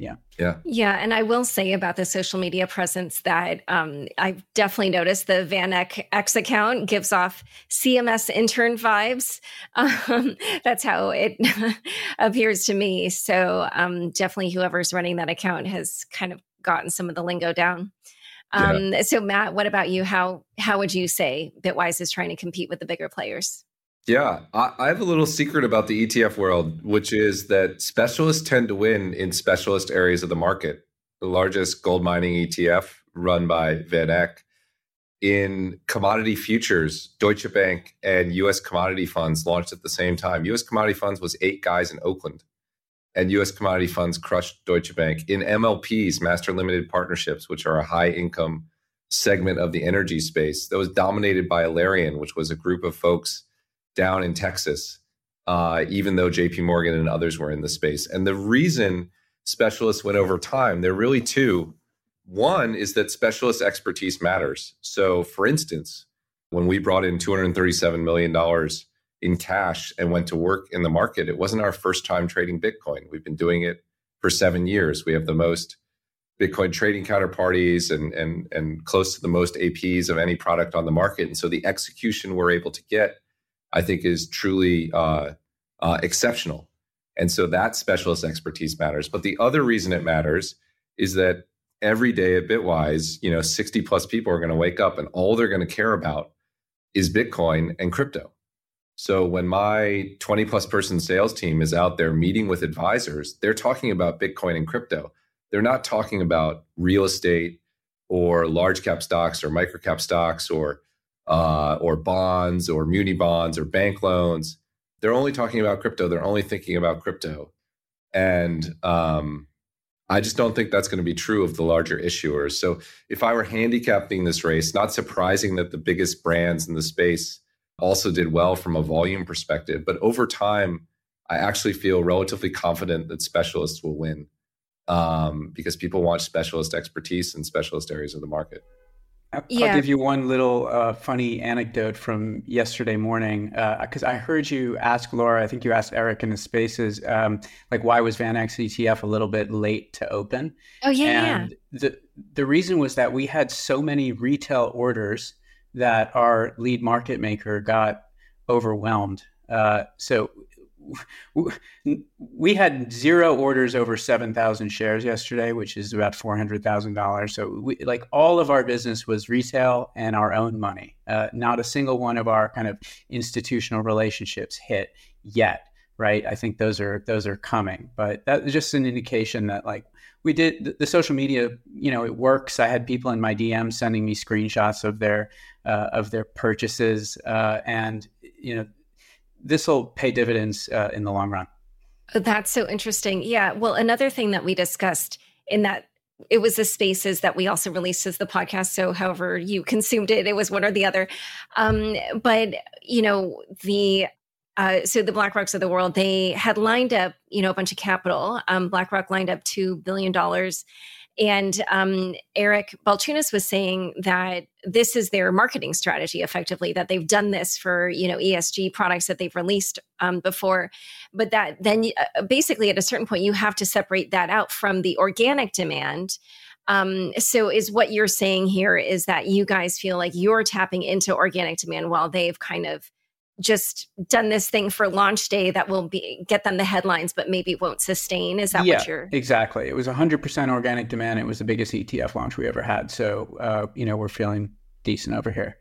yeah. Yeah. Yeah and i will say about the social media presence that um, i've definitely noticed the van eck x account gives off cms intern vibes. Um, that's how it appears to me. So um, definitely whoever's running that account has kind of gotten some of the lingo down. Um, yeah. so matt what about you? How how would you say bitwise is trying to compete with the bigger players yeah, I, I, have a little secret about the ETF world, which is that specialists tend to win in specialist areas of the market. The largest gold mining ETF run by Van VanEck. In commodity futures, Deutsche Bank and US commodity funds launched at the same time. US commodity funds was eight guys in Oakland, and US commodity funds crushed Deutsche Bank. In MLPs, master limited partnerships, which are a high income segment of the energy space, that was dominated by Alerian, which was a group of folks down in Texas, uh, even though JP Morgan and others were in the space. And the reason specialists went over time, there are really two. One is that specialist expertise matters. So, for instance, when we brought in $237 million in cash and went to work in the market, it wasn't our first time trading Bitcoin. We've been doing it for seven years. We have the most Bitcoin trading counterparties and, and, and close to the most APs of any product on the market. And so the execution we're able to get I think is truly uh, uh, exceptional. And so that specialist expertise matters. But the other reason it matters is that every day at Bitwise, you know, 60 plus people are going to wake up and all they're going to care about is Bitcoin and crypto. So when my 20 plus person sales team is out there meeting with advisors, they're talking about Bitcoin and crypto. They're not talking about real estate or large cap stocks or micro cap stocks or uh, or bonds or muni bonds or bank loans. They're only talking about crypto. They're only thinking about crypto. And um, I just don't think that's going to be true of the larger issuers. So if I were handicapping this race, not surprising that the biggest brands in the space also did well from a volume perspective. But over time, I actually feel relatively confident that specialists will win um, because people want specialist expertise in specialist areas of the market. I'll, yeah. Give you one little uh, funny anecdote from yesterday morning because uh, I heard you ask Laura. I think you asked Eric in the spaces, um, like why was VanEck's ETF a little bit late to open? Oh yeah, and yeah. The the reason was that we had so many retail orders that our lead market maker got overwhelmed. Uh, so we had zero orders over 7,000 shares yesterday, which is about $400,000. So, we, like, all of our business was retail and our own money. Uh, not a single one of our kind of institutional relationships hit yet, right? I think those are those are coming, but that's just an indication that like we did the, the social media, you know, it works. I had people in my DM sending me screenshots of their uh, of their purchases, uh, and you know this will pay dividends uh, in the long run. That's so interesting. Yeah. Well, another thing that we discussed in that it was the spaces that we also released as the podcast. So, however you consumed it, it was one or the other. Um, but you know, the uh, so the BlackRocks of the world, they had lined up, you know, a bunch of capital. Um, BlackRock lined up two billion dollars and um, Eric Balchunas was saying that this is their marketing strategy, effectively, that they've done this for you know ESG products that they've released um, before, but that then uh, basically at a certain point you have to separate that out from the organic demand. Um, so is what you're saying here is that you guys feel like you're tapping into organic demand while they've kind of just done this thing for launch day that will be get them the headlines but maybe won't sustain is that yeah, what you're exactly it was 100% organic demand it was the biggest etf launch we ever had so uh, you know we're feeling decent over here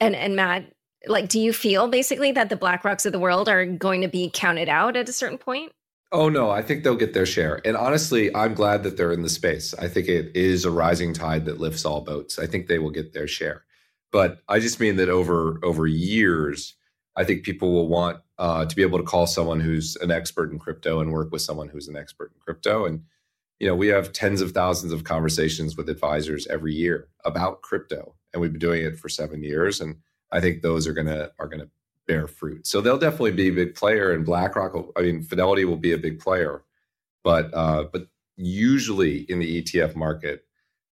and and matt like do you feel basically that the black rocks of the world are going to be counted out at a certain point Oh no, I think they'll get their share. And honestly, I'm glad that they're in the space. I think it is a rising tide that lifts all boats. I think they will get their share. But I just mean that over over years, I think people will want uh, to be able to call someone who's an expert in crypto and work with someone who's an expert in crypto. And you know, we have tens of thousands of conversations with advisors every year about crypto, and we've been doing it for seven years. And I think those are gonna are gonna bear fruit. So they'll definitely be a big player, and BlackRock. Will, I mean, Fidelity will be a big player, but uh, but usually in the ETF market,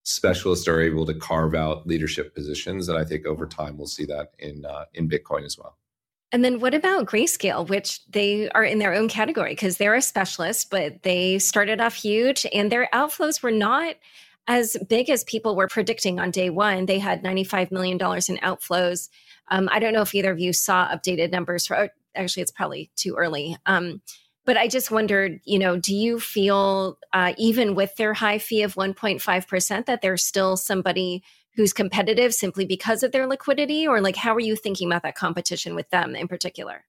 specialists are able to carve out leadership positions, and I think over time we'll see that in uh, in Bitcoin as well. And then what about Grayscale, which they are in their own category because they're a specialist, but they started off huge and their outflows were not as big as people were predicting on day one. They had $95 million in outflows. Um, I don't know if either of you saw updated numbers for, actually, it's probably too early. Um, but I just wondered, you know, do you feel uh, even with their high fee of 1.5% that there's still somebody who's competitive simply because of their liquidity? Or like, how are you thinking about that competition with them in particular?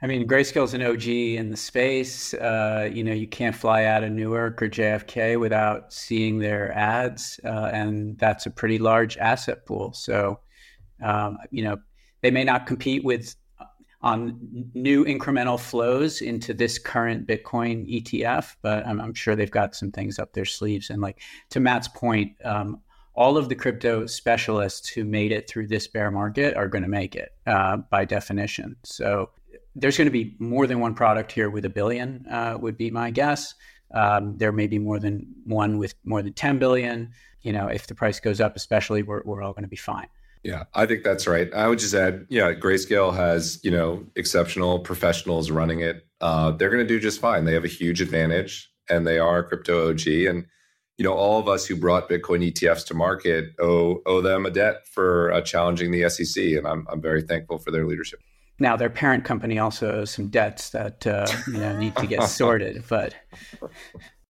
I mean, Grayscale's an OG in the space. Uh, you know, you can't fly out of Newark or JFK without seeing their ads, uh, and that's a pretty large asset pool. So, um, you know, they may not compete with uh, on new incremental flows into this current Bitcoin ETF, but I'm, I'm, sure they've got some things up their sleeves. And like to Matt's point, um, all of the crypto specialists who made it through this bear market are going to make it uh, by definition. So there's going to be more than one product here with a billion, uh, would be my guess. Um, there may be more than one with more than 10 billion. You know, if the price goes up, especially, we're, we're all going to be fine. Yeah, I think that's right. I would just add, yeah, Grayscale has you know exceptional professionals running it. Uh, they're going to do just fine. They have a huge advantage, and they are crypto OG. And you know, all of us who brought Bitcoin ETFs to market owe owe them a debt for uh, challenging the SEC, and I'm I'm very thankful for their leadership. Now, their parent company also owes some debts that uh, you know need to get sorted, but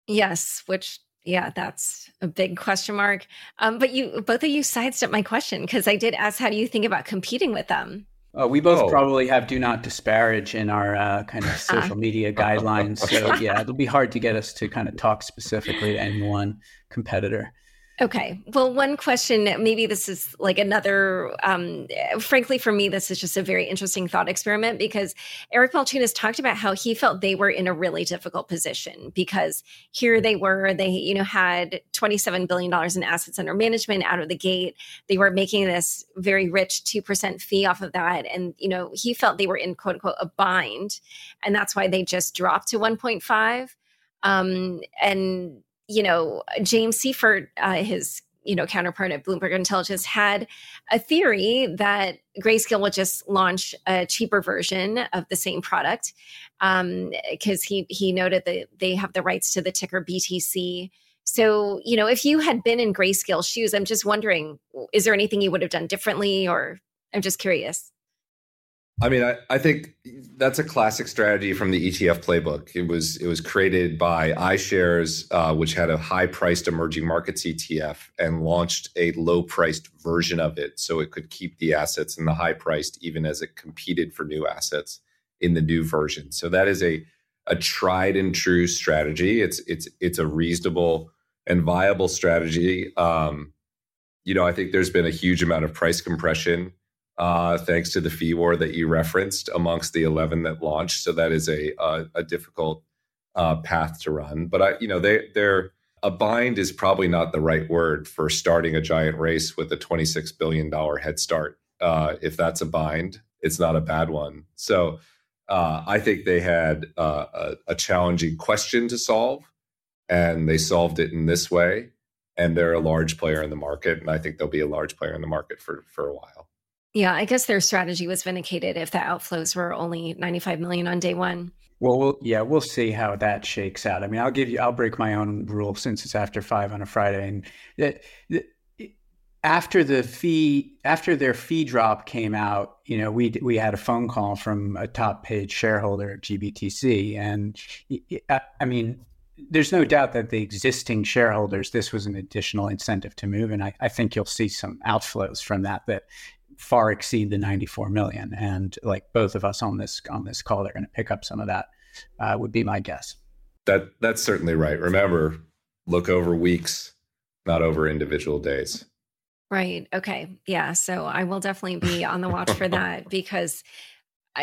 yes, which yeah, that's a big question mark. Um, but you, both of you sidestepped my question because I did ask, how do you think about competing with them? Uh, we both oh. probably have do not disparage in our uh, kind of social media guidelines. So yeah, it'll be hard to get us to kind of talk specifically to any one competitor. Okay. Well, one question, maybe this is like another, um, frankly, for me, this is just a very interesting thought experiment because Eric Balchunas talked about how he felt they were in a really difficult position because here they were, they, you know, had $27 billion in assets under management out of the gate. They were making this very rich 2% fee off of that. And, you know, he felt they were in quote unquote a bind. And that's why they just dropped to 1.5. Um, and you know, James Seyffart, uh, his you know counterpart at Bloomberg Intelligence, had a theory that Grayscale will just launch a cheaper version of the same product because um, he he noted that they have the rights to the ticker BTC. So you know, if you had been in Grayscale shoes, I'm just wondering, is there anything you would have done differently, or I'm just curious. I mean, I, I think that's a classic strategy from the ETF playbook. It was it was created by iShares, uh, which had a high priced emerging markets ETF, and launched a low priced version of it, so it could keep the assets in the high priced, even as it competed for new assets in the new version. So that is a a tried and true strategy. It's it's it's a reasonable and viable strategy. Um, you know, I think there's been a huge amount of price compression uh, thanks to the fee war that you referenced amongst the 11 that launched. So that is a a, a difficult uh, path to run. But I, you know, they they're a bind is probably not the right word for starting a giant race with a 26 billion dollar head start. Uh, if that's a bind, it's not a bad one. So uh, I think they had uh, a, a challenging question to solve, and they solved it in this way. And they're a large player in the market, and I think they'll be a large player in the market for for a while. Yeah, I guess their strategy was vindicated if the outflows were only 95 million on day one. Well, we'll, yeah, we'll see how that shakes out. I mean, I'll give you, I'll break my own rule since it's after five on a Friday, and after the fee, after their fee drop came out, you know, we we had a phone call from a top paid shareholder at GBTC, and I mean, there's no doubt that the existing shareholders, this was an additional incentive to move, and I, I think you'll see some outflows from that that far exceed the 94 million. And like both of us on this on this call, they're going to pick up some of that. Uh, would be my guess. That that's certainly right. Remember, look over weeks, not over individual days. Right. Okay. Yeah. So I will definitely be on the watch for that because,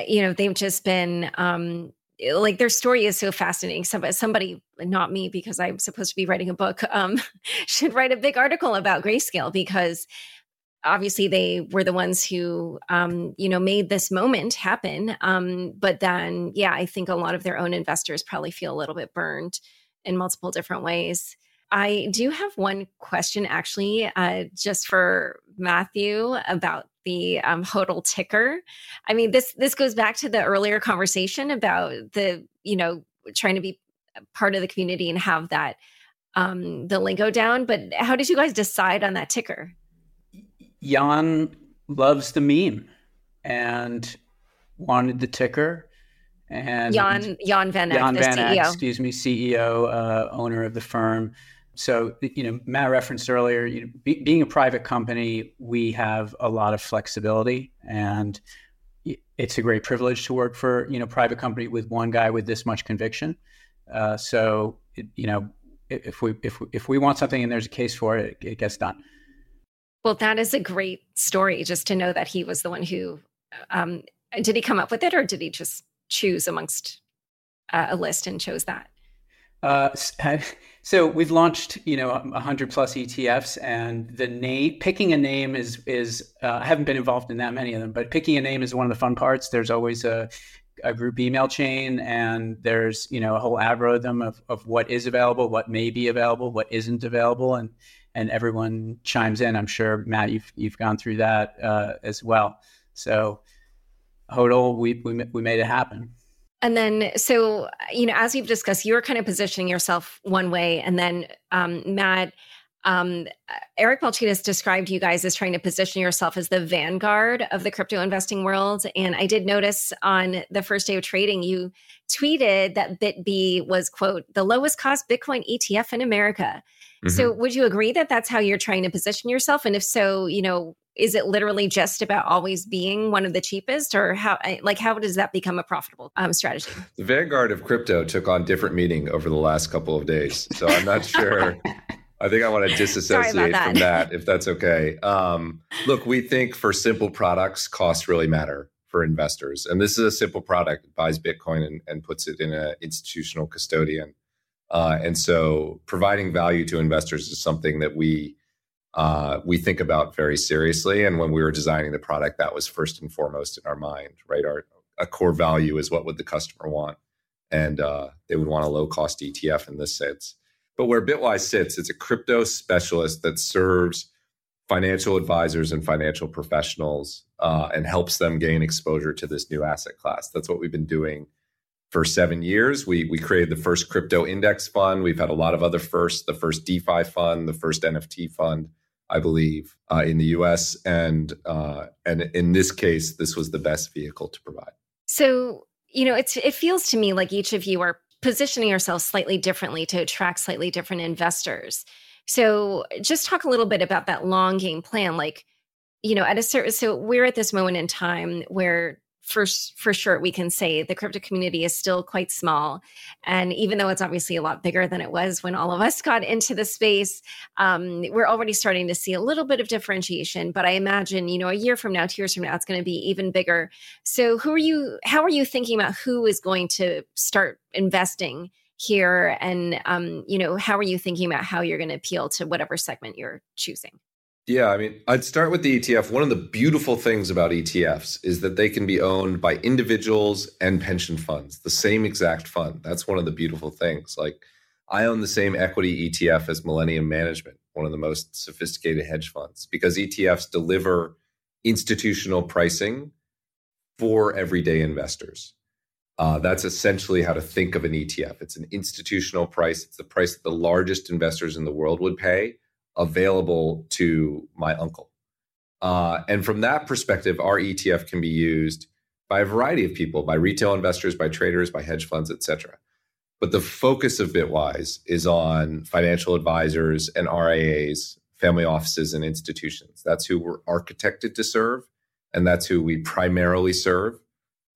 you know, they've just been um, like their story is so fascinating. Somebody, somebody, not me, because I'm supposed to be writing a book, um, should write a big article about grayscale because obviously they were the ones who um, you know made this moment happen um, but then yeah i think a lot of their own investors probably feel a little bit burned in multiple different ways. I do have one question actually uh, just for matthew about the um, hodl ticker. I mean this this goes back to the earlier conversation about the you know trying to be part of the community and have that um the lingo down but how did you guys decide on that ticker Jan loves the meme and wanted the ticker. And Jan Jan Van Eck, Jan Van Eck, excuse me, CEO, uh, owner of the firm. So you know, Matt referenced earlier, you know, be, being a private company, we have a lot of flexibility, and it's a great privilege to work for you know private company with one guy with this much conviction. Uh, so it, you know, if we if if we want something and there's a case for it, it gets done. Well, that is a great story just to know that he was the one who um, did he come up with it or did he just choose amongst uh, a list and chose that? Uh, so we've launched, you know, hundred plus ETFs, and the name picking a name is is uh, I haven't been involved in that many of them, but picking a name is one of the fun parts. There's always a, a group email chain, and there's you know a whole algorithm of of what is available, what may be available, what isn't available, and and everyone chimes in. I'm sure Matt, you've you've gone through that uh, as well. So, Hodl, we, we we made it happen. And then, so you know, as we've discussed, you're kind of positioning yourself one way, and then um, Matt. Um, Eric Balchunas described you guys as trying to position yourself as the vanguard of the crypto investing world. And I did notice on the first day of trading, you tweeted that BitB was, quote, the lowest cost Bitcoin ETF in America. Mm-hmm. So would you agree that that's how you're trying to position yourself? And if so, you know, is it literally just about always being one of the cheapest or how like how does that become a profitable um, strategy the vanguard of crypto took on different meaning over the last couple of days so i'm not sure i think i want to disassociate that. from that if that's okay um, look we think for simple products costs really matter for investors and this is a simple product it buys bitcoin and, and puts it in an institutional custodian uh, and so providing value to investors is something that we uh, we think about very seriously. And when we were designing the product, that was first and foremost in our mind, right? Our a core value is what would the customer want, and uh, they would want a low cost ETF in this sense. But where Bitwise sits, it's a crypto specialist that serves financial advisors and financial professionals uh, and helps them gain exposure to this new asset class. That's what we've been doing for seven years. We we created the first crypto index fund. We've had a lot of other firsts, the first DeFi fund, the first NFT fund, I believe, uh, in the U.S. and uh, and in this case, this was the best vehicle to provide. So you know, it's it feels to me like each of you are positioning yourselves slightly differently to attract slightly different investors. So just talk a little bit about that long game plan, like you know, at a certain so we're at this moment in time where for for sure we can say the crypto community is still quite small. And even though it's obviously a lot bigger than it was when all of us got into the space um, we're already starting to see a little bit of differentiation. But i imagine you know a year from now two years from now it's going to be even bigger. So who are you how are you thinking about who is going to start investing here? And um, you know how are you thinking about how you're going to appeal to whatever segment you're choosing yeah, I mean, I'd start with the ETF. One of the beautiful things about ETFs is that they can be owned by individuals and pension funds, the same exact fund. That's one of the beautiful things. Like, I own the same equity ETF as Millennium Management, one of the most sophisticated hedge funds, because ETFs deliver institutional pricing for everyday investors. Uh, that's essentially how to think of an ETF. It's an institutional price, it's the price that the largest investors in the world would pay available to my uncle. Uh, and from that perspective, our ETF can be used by a variety of people, by retail investors, by traders, by hedge funds, et cetera. But the focus of Bitwise is on financial advisors and RIAs, family offices, and institutions. That's who we're architected to serve, and that's who we primarily serve.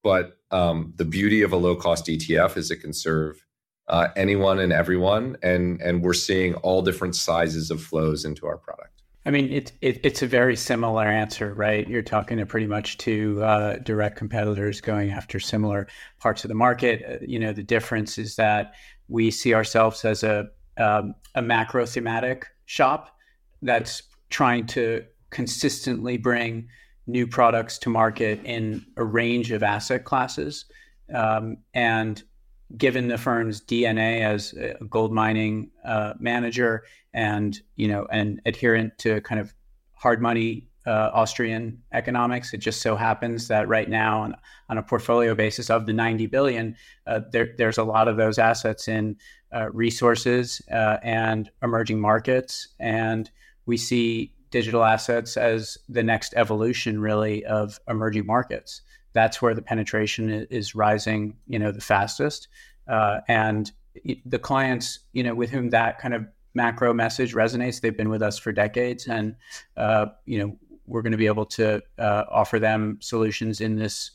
But um, the beauty of a low cost ETF is it can serve uh, anyone and everyone, and and we're seeing all different sizes of flows into our product. I mean, it, it, it's a very similar answer, right? You're talking to pretty much two uh, direct competitors going after similar parts of the market. Uh, you know, the difference is that we see ourselves as a um, a macro thematic shop that's trying to consistently bring new products to market in a range of asset classes, um, and given the firm's DNA as a gold mining uh, manager and you know an adherent to kind of hard money uh, Austrian economics, it just so happens that right now on, on a portfolio basis of the 90 billion, uh, there, there's a lot of those assets in uh, resources uh, and emerging markets, and we see digital assets as the next evolution really of emerging markets that's where the penetration is rising, you know, the fastest. Uh, and the clients, you know, with whom that kind of macro message resonates, they've been with us for decades, and uh, you know, we're going to be able to uh, offer them solutions in this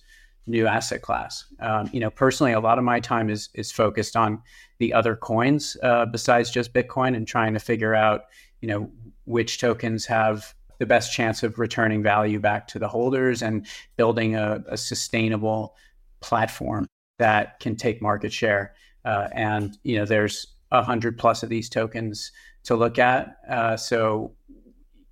new asset class. Um, you know, personally, a lot of my time is is focused on the other coins uh, besides just Bitcoin, and trying to figure out, you know, which tokens have the best chance of returning value back to the holders and building a, a sustainable platform that can take market share. Uh, and you know, there's a hundred plus of these tokens to look at. Uh, so,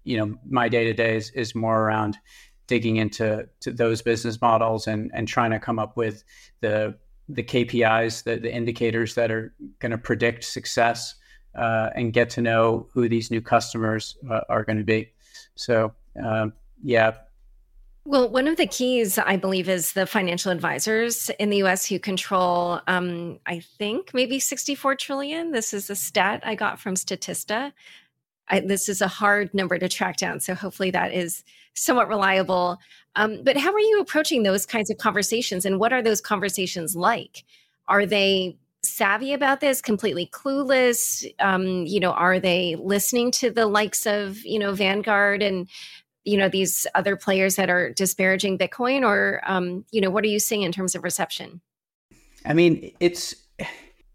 you know, my day to day is more around digging into to those business models and and trying to come up with the the KPIs, the, the indicators that are going to predict success uh, and get to know who these new customers uh, are going to be. So, um, yeah. Well, one of the keys, I believe, is the financial advisors in the US who control, um, I think, maybe 64 trillion. This is a stat I got from Statista. I, this is a hard number to track down. So hopefully that is somewhat reliable. Um, but how are you approaching those kinds of conversations? And what are those conversations like? Are they savvy about this completely clueless um, you know are they listening to the likes of you know vanguard and you know these other players that are disparaging bitcoin? Or um, you know what are you seeing in terms of reception? I mean it's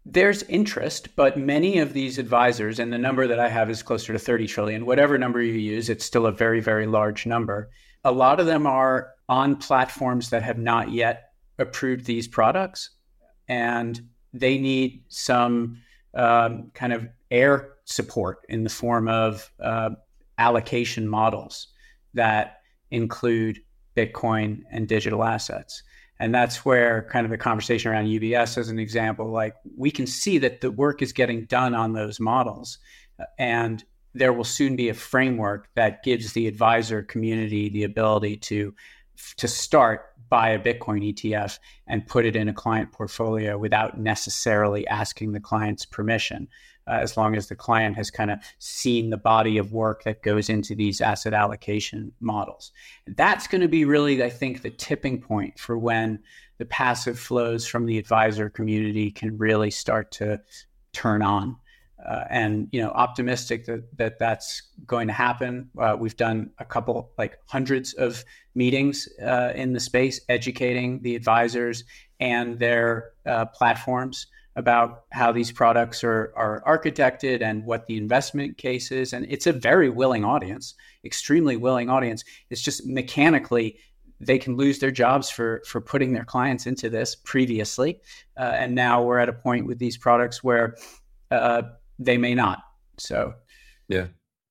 there's interest but many of these advisors and the number that i have is closer to 30 trillion whatever number you use it's still a very very large number. A lot of them are on platforms that have not yet approved these products. And they need some um, kind of air support in the form of uh, allocation models that include Bitcoin and digital assets. And that's where kind of the conversation around UBS, as an example, like we can see that the work is getting done on those models. And there will soon be a framework that gives the advisor community the ability to, to start buy a Bitcoin ETF and put it in a client portfolio without necessarily asking the client's permission, uh, as long as the client has kind of seen the body of work that goes into these asset allocation models. That's going to be really, I think, the tipping point for when the passive flows from the advisor community can really start to turn on uh, and you know optimistic that, that that's going to happen. Uh, we've done a couple like hundreds of meetings uh, in the space educating the advisors and their uh, platforms about how these products are, are architected and what the investment case is. And it's a very willing audience extremely willing audience. It's just mechanically they can lose their jobs for for putting their clients into this previously. Uh, and now we're at a point with these products where uh, they may not. So, yeah.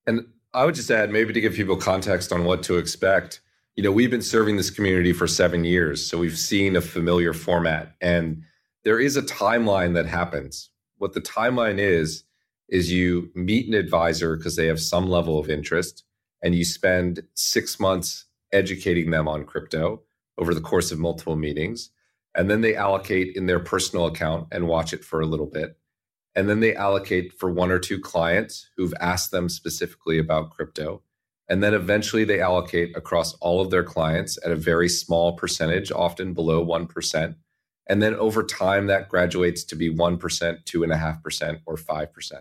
And I would just add, maybe to give people context on what to expect, you know, we've been serving this community for seven years. So we've seen a familiar format. And there is a timeline that happens. What the timeline is, is you meet an advisor because they have some level of interest and you spend six months educating them on crypto over the course of multiple meetings. And then they allocate in their personal account and watch it for a little bit and then they allocate for one or two clients who've asked them specifically about crypto. And then eventually they allocate across all of their clients at a very small percentage often below 1% and then over time that graduates to be 1% 2.5% or 5%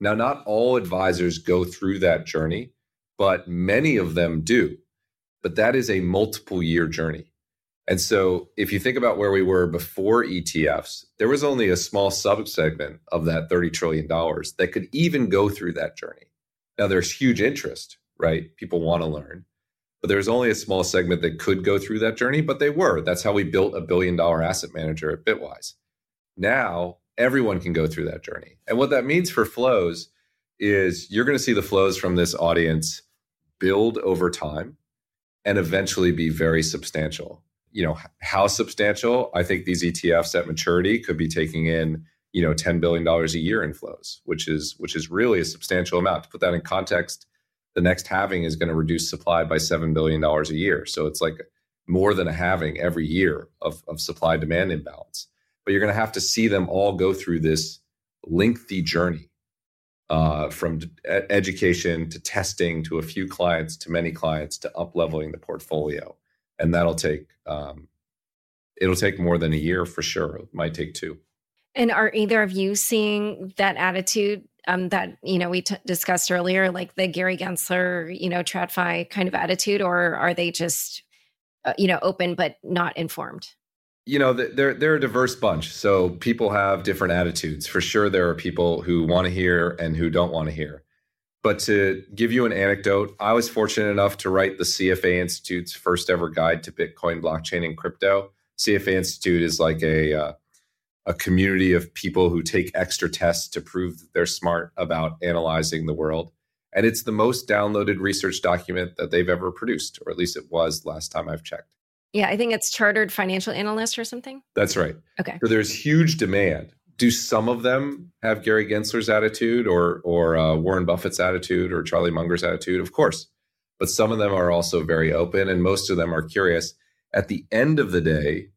now not all advisors go through that journey but many of them do. But that is a multiple year journey And so if you think about where we were before ETFs, there was only a small subsegment of that $30 trillion that could even go through that journey. Now there's huge interest, right? People want to learn. But there's only a small segment that could go through that journey, but they were. That's how we built a billion dollar asset manager at Bitwise. Now everyone can go through that journey. And what that means for flows is you're going to see the flows from this audience build over time and eventually be very substantial. You know, how substantial? I think these ETFs at maturity could be taking in, you know, 10 billion dollars a year in flows, which is which is really a substantial amount. To put that in context, the next halving is going to reduce supply by 7 billion dollars a year. So it's like more than a halving every year of, of supply demand imbalance. But you're going to have to see them all go through this lengthy journey uh, from education to testing to a few clients to many clients to up leveling the portfolio, and that'll take um, it'll take more than a year for sure. It might take two. And are either of you seeing that attitude um, that you know we t- discussed earlier, like the Gary Gensler, you know, TradFi kind of attitude, or are they just uh, you know open but not informed? you know they're they're a diverse bunch so people have different attitudes for sure there are people who want to hear and who don't want to hear but to give you an anecdote i was fortunate enough to write the cfa institute's first ever guide to bitcoin blockchain and crypto cfa institute is like a uh, a community of people who take extra tests to prove that they're smart about analyzing the world and it's the most downloaded research document that they've ever produced or at least it was last time i've checked yeah, I think it's chartered financial analyst or something. That's right. Okay. So there's huge demand. Do some of them have Gary Gensler's attitude or or uh, Warren Buffett's attitude or Charlie Munger's attitude? Of course. But some of them are also very open and most of them are curious. At the end of the day,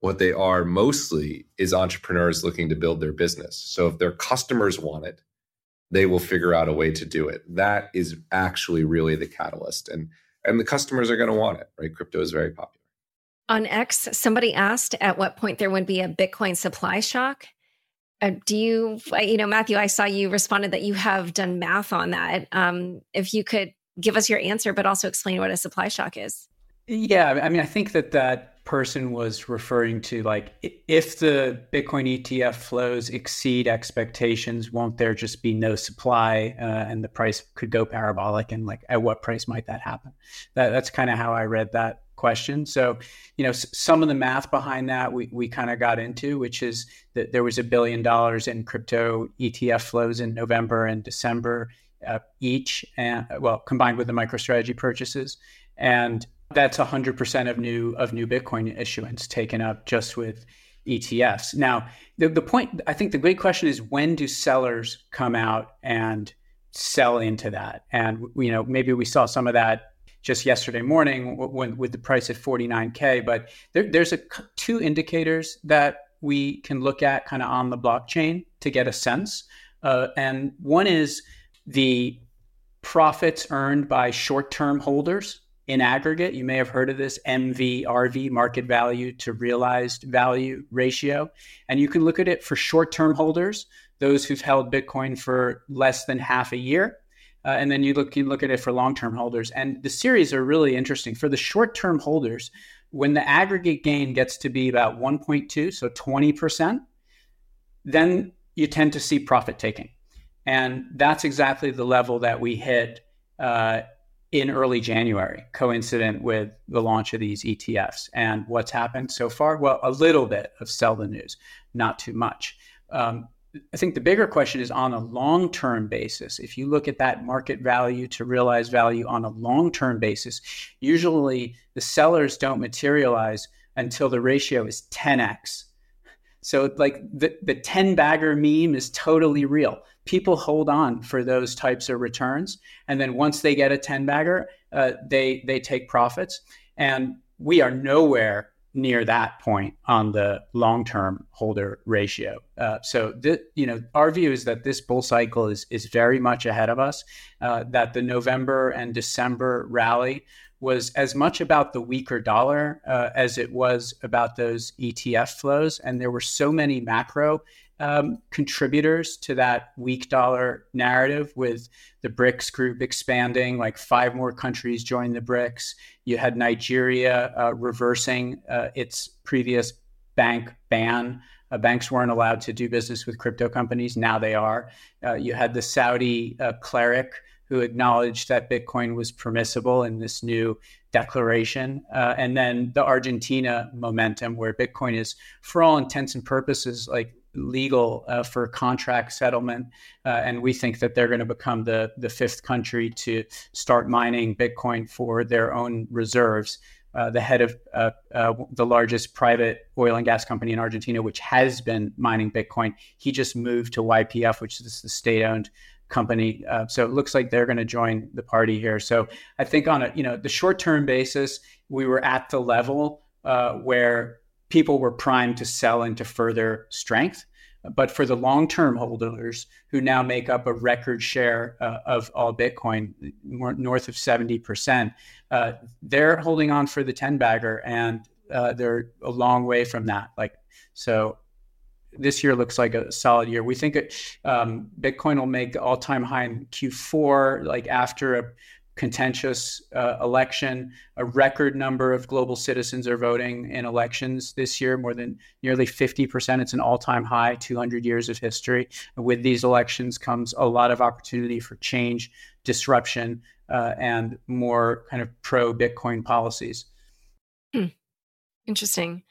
what they are mostly is entrepreneurs looking to build their business. So if their customers want it, they will figure out a way to do it. That is actually really the catalyst. And and the customers are going to want it, right? Crypto is very popular. On X, somebody asked at what point there would be a Bitcoin supply shock. Uh, do you, you know, Matthew, I saw you responded that you have done math on that. Um, if you could give us your answer, but also explain what a supply shock is. Yeah, I mean, I think that that person was referring to like if the Bitcoin ETF flows exceed expectations, won't there just be no supply uh, and the price could go parabolic? And like, at what price might that happen? That, that's kind of how I read that question. So, you know, s- some of the math behind that we, we kind of got into, which is that there was a billion dollars in crypto ETF flows in November and December uh, each, and well, combined with the MicroStrategy purchases, and that's 100% of new of new Bitcoin issuance taken up just with ETFs. Now, the, the point I think the great question is when do sellers come out and sell into that? And you know, maybe we saw some of that just yesterday morning when, with the price at 49k. But there, there's a two indicators that we can look at kind of on the blockchain to get a sense. Uh, and one is the profits earned by short-term holders in aggregate. You may have heard of this MVRV, market value to realized value ratio. And you can look at it for short-term holders, those who've held Bitcoin for less than half a year. Uh, and then you look you look at it for long-term holders and the series are really interesting for the short-term holders when the aggregate gain gets to be about 1.2 so 20% then you tend to see profit taking and that's exactly the level that we hit uh, in early january coincident with the launch of these etfs and what's happened so far well a little bit of sell the news not too much um, I think the bigger question is on a long term basis. If you look at that market value to realize value on a long term basis, usually the sellers don't materialize until the ratio is 10x. So, like the, the 10 bagger meme is totally real. People hold on for those types of returns. And then once they get a 10 bagger, uh, they, they take profits. And we are nowhere near that point on the long-term holder ratio. Uh, so, th- you know, our view is that this bull cycle is is very much ahead of us. Uh, that the November and December rally was as much about the weaker dollar uh, as it was about those ETF flows, and there were so many macro um, contributors to that weak dollar narrative with the BRICS group expanding, like five more countries joined the BRICS. You had Nigeria uh, reversing uh, its previous bank ban. Uh, banks weren't allowed to do business with crypto companies. Now they are. Uh, you had the Saudi uh, cleric who acknowledged that Bitcoin was permissible in this new declaration. Uh, and then the Argentina momentum, where Bitcoin is, for all intents and purposes, like legal uh, for contract settlement. Uh, and we think that they're going to become the, the fifth country to start mining Bitcoin for their own reserves. Uh, the head of uh, uh, the largest private oil and gas company in Argentina, which has been mining Bitcoin, he just moved to YPF, which is the state owned company. Uh, so it looks like they're going to join the party here. So I think on a you know the short term basis, we were at the level uh, where people were primed to sell into further strength. But for the long term holders who now make up a record share uh, of all Bitcoin, north of 70%, uh, they're holding on for the 10 bagger and uh, they're a long way from that. Like, so this year looks like a solid year. We think it, um, Bitcoin will make all time high in Q4, like after a contentious uh, election. A record number of global citizens are voting in elections this year, more than nearly 50%. It's an all time high, 200 years of history. with these elections comes a lot of opportunity for change, disruption, uh, and more kind of pro Bitcoin policies. Hmm. Interesting.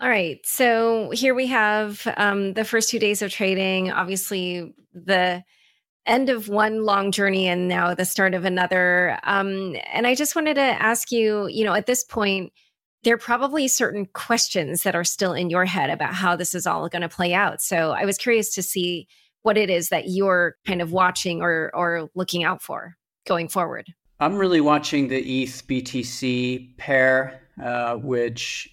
All right. So here we have um, the first two days of trading. Obviously, the end of one long journey and now the start of another. Um, and I just wanted to ask you, you know, at this point, there are probably certain questions that are still in your head about how this is all going to play out. So I was curious to see what it is that you're kind of watching or or looking out for going forward. I'm really watching the ETH BTC pair, uh, which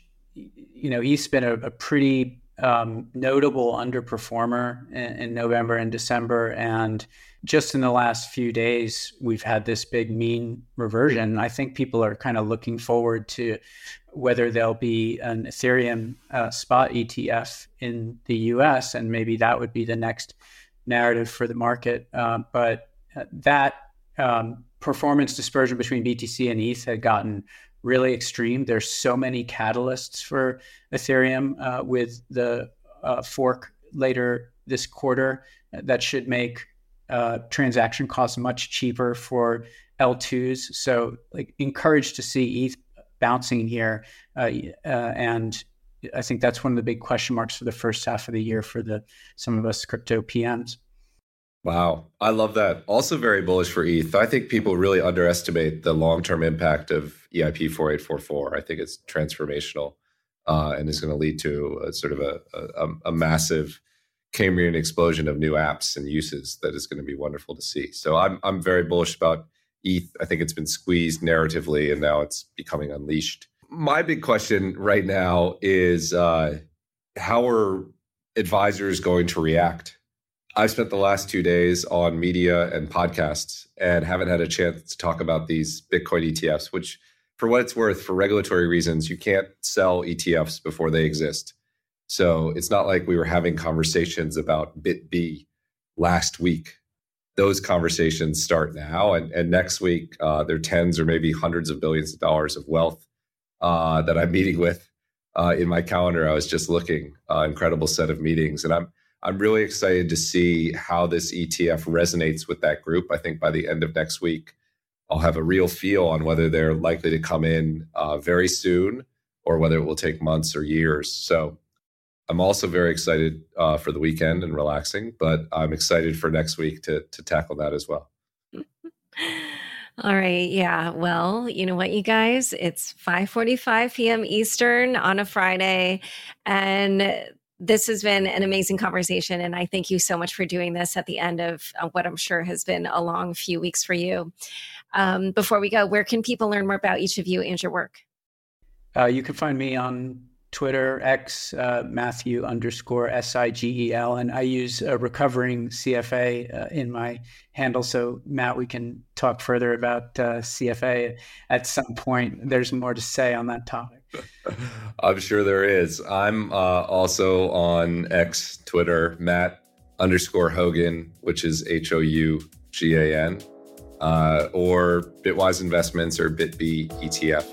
you know, he's been a, a pretty um, notable underperformer in, in, November and December. And just in the last few days, we've had this big mean reversion. I think people are kind of looking forward to whether there'll be an Ethereum uh, spot ETF in the US, and maybe that would be the next narrative for the market. Uh, but that um, performance dispersion between BTC and ETH had gotten really extreme. There's so many catalysts for Ethereum uh, with the uh, fork later this quarter that should make uh, transaction costs much cheaper for L2s. So, like, encouraged to see ETH bouncing here, uh, uh, and I think that's one of the big question marks for the first half of the year for the some of us crypto PMs. Wow. I love that. Also, very bullish for ETH. I think people really underestimate the long term impact of EIP 4844. I think it's transformational uh, and is going to lead to a, sort of a, a, a, massive Cambrian explosion of new apps and uses that is going to be wonderful to see. So, I'm, I'm very bullish about ETH. I think it's been squeezed narratively and now it's becoming unleashed. My big question right now is uh, how are advisors going to react I've spent the last two days on media and podcasts and haven't had a chance to talk about these Bitcoin ETFs, which, for what it's worth, for regulatory reasons, you can't sell ETFs before they exist. So it's not like we were having conversations about BitB last week. Those conversations start now. And, and next week, uh, there are tens or maybe hundreds of billions of dollars of wealth uh, that I'm meeting with uh, in my calendar. I was just looking, uh, incredible set of meetings. And I'm I'm really excited to see how this ETF resonates with that group. I think by the end of next week, I'll have a real feel on whether they're likely to come in uh, very soon or whether it will take months or years. So I'm also very excited uh, for the weekend and relaxing, but I'm excited for next week to, to tackle that as well. All right. Yeah. Well, you know what, you guys? It's 5:45 p.m. Eastern on a Friday, and this has been an amazing conversation. And I thank you so much for doing this at the end of what I'm sure has been a long few weeks for you. Um, before we go, where can people learn more about each of you and your work? Uh, you can find me on Twitter, X, uh, Matthew underscore S I G E L. And I use a recovering CFA uh, in my handle. So, Matt, we can talk further about uh, CFA at some point. There's more to say on that topic. I'm sure there is. I'm uh, also on X, Twitter, Matt underscore Hougan, which is H O U G A N, uh, or Bitwise Investments or BitB ETF.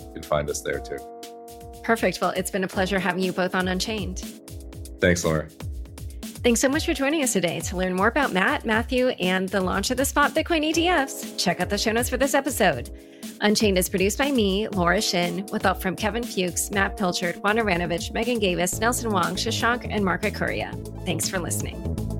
You can find us there too. Perfect. Well, it's been a pleasure having you both on Unchained. Thanks, Laura. Thanks so much for joining us today. To learn more about Matt, Matthew, and the launch of the spot Bitcoin ETFs, check out the show notes for this episode. Unchained is produced by me, Laura Shin, with help from Kevin Fuchs, Matt Pilchard, Juan Aranovich, Megan Gavis, Nelson Wong, Shashank, and Mark Akuria. Thanks for listening.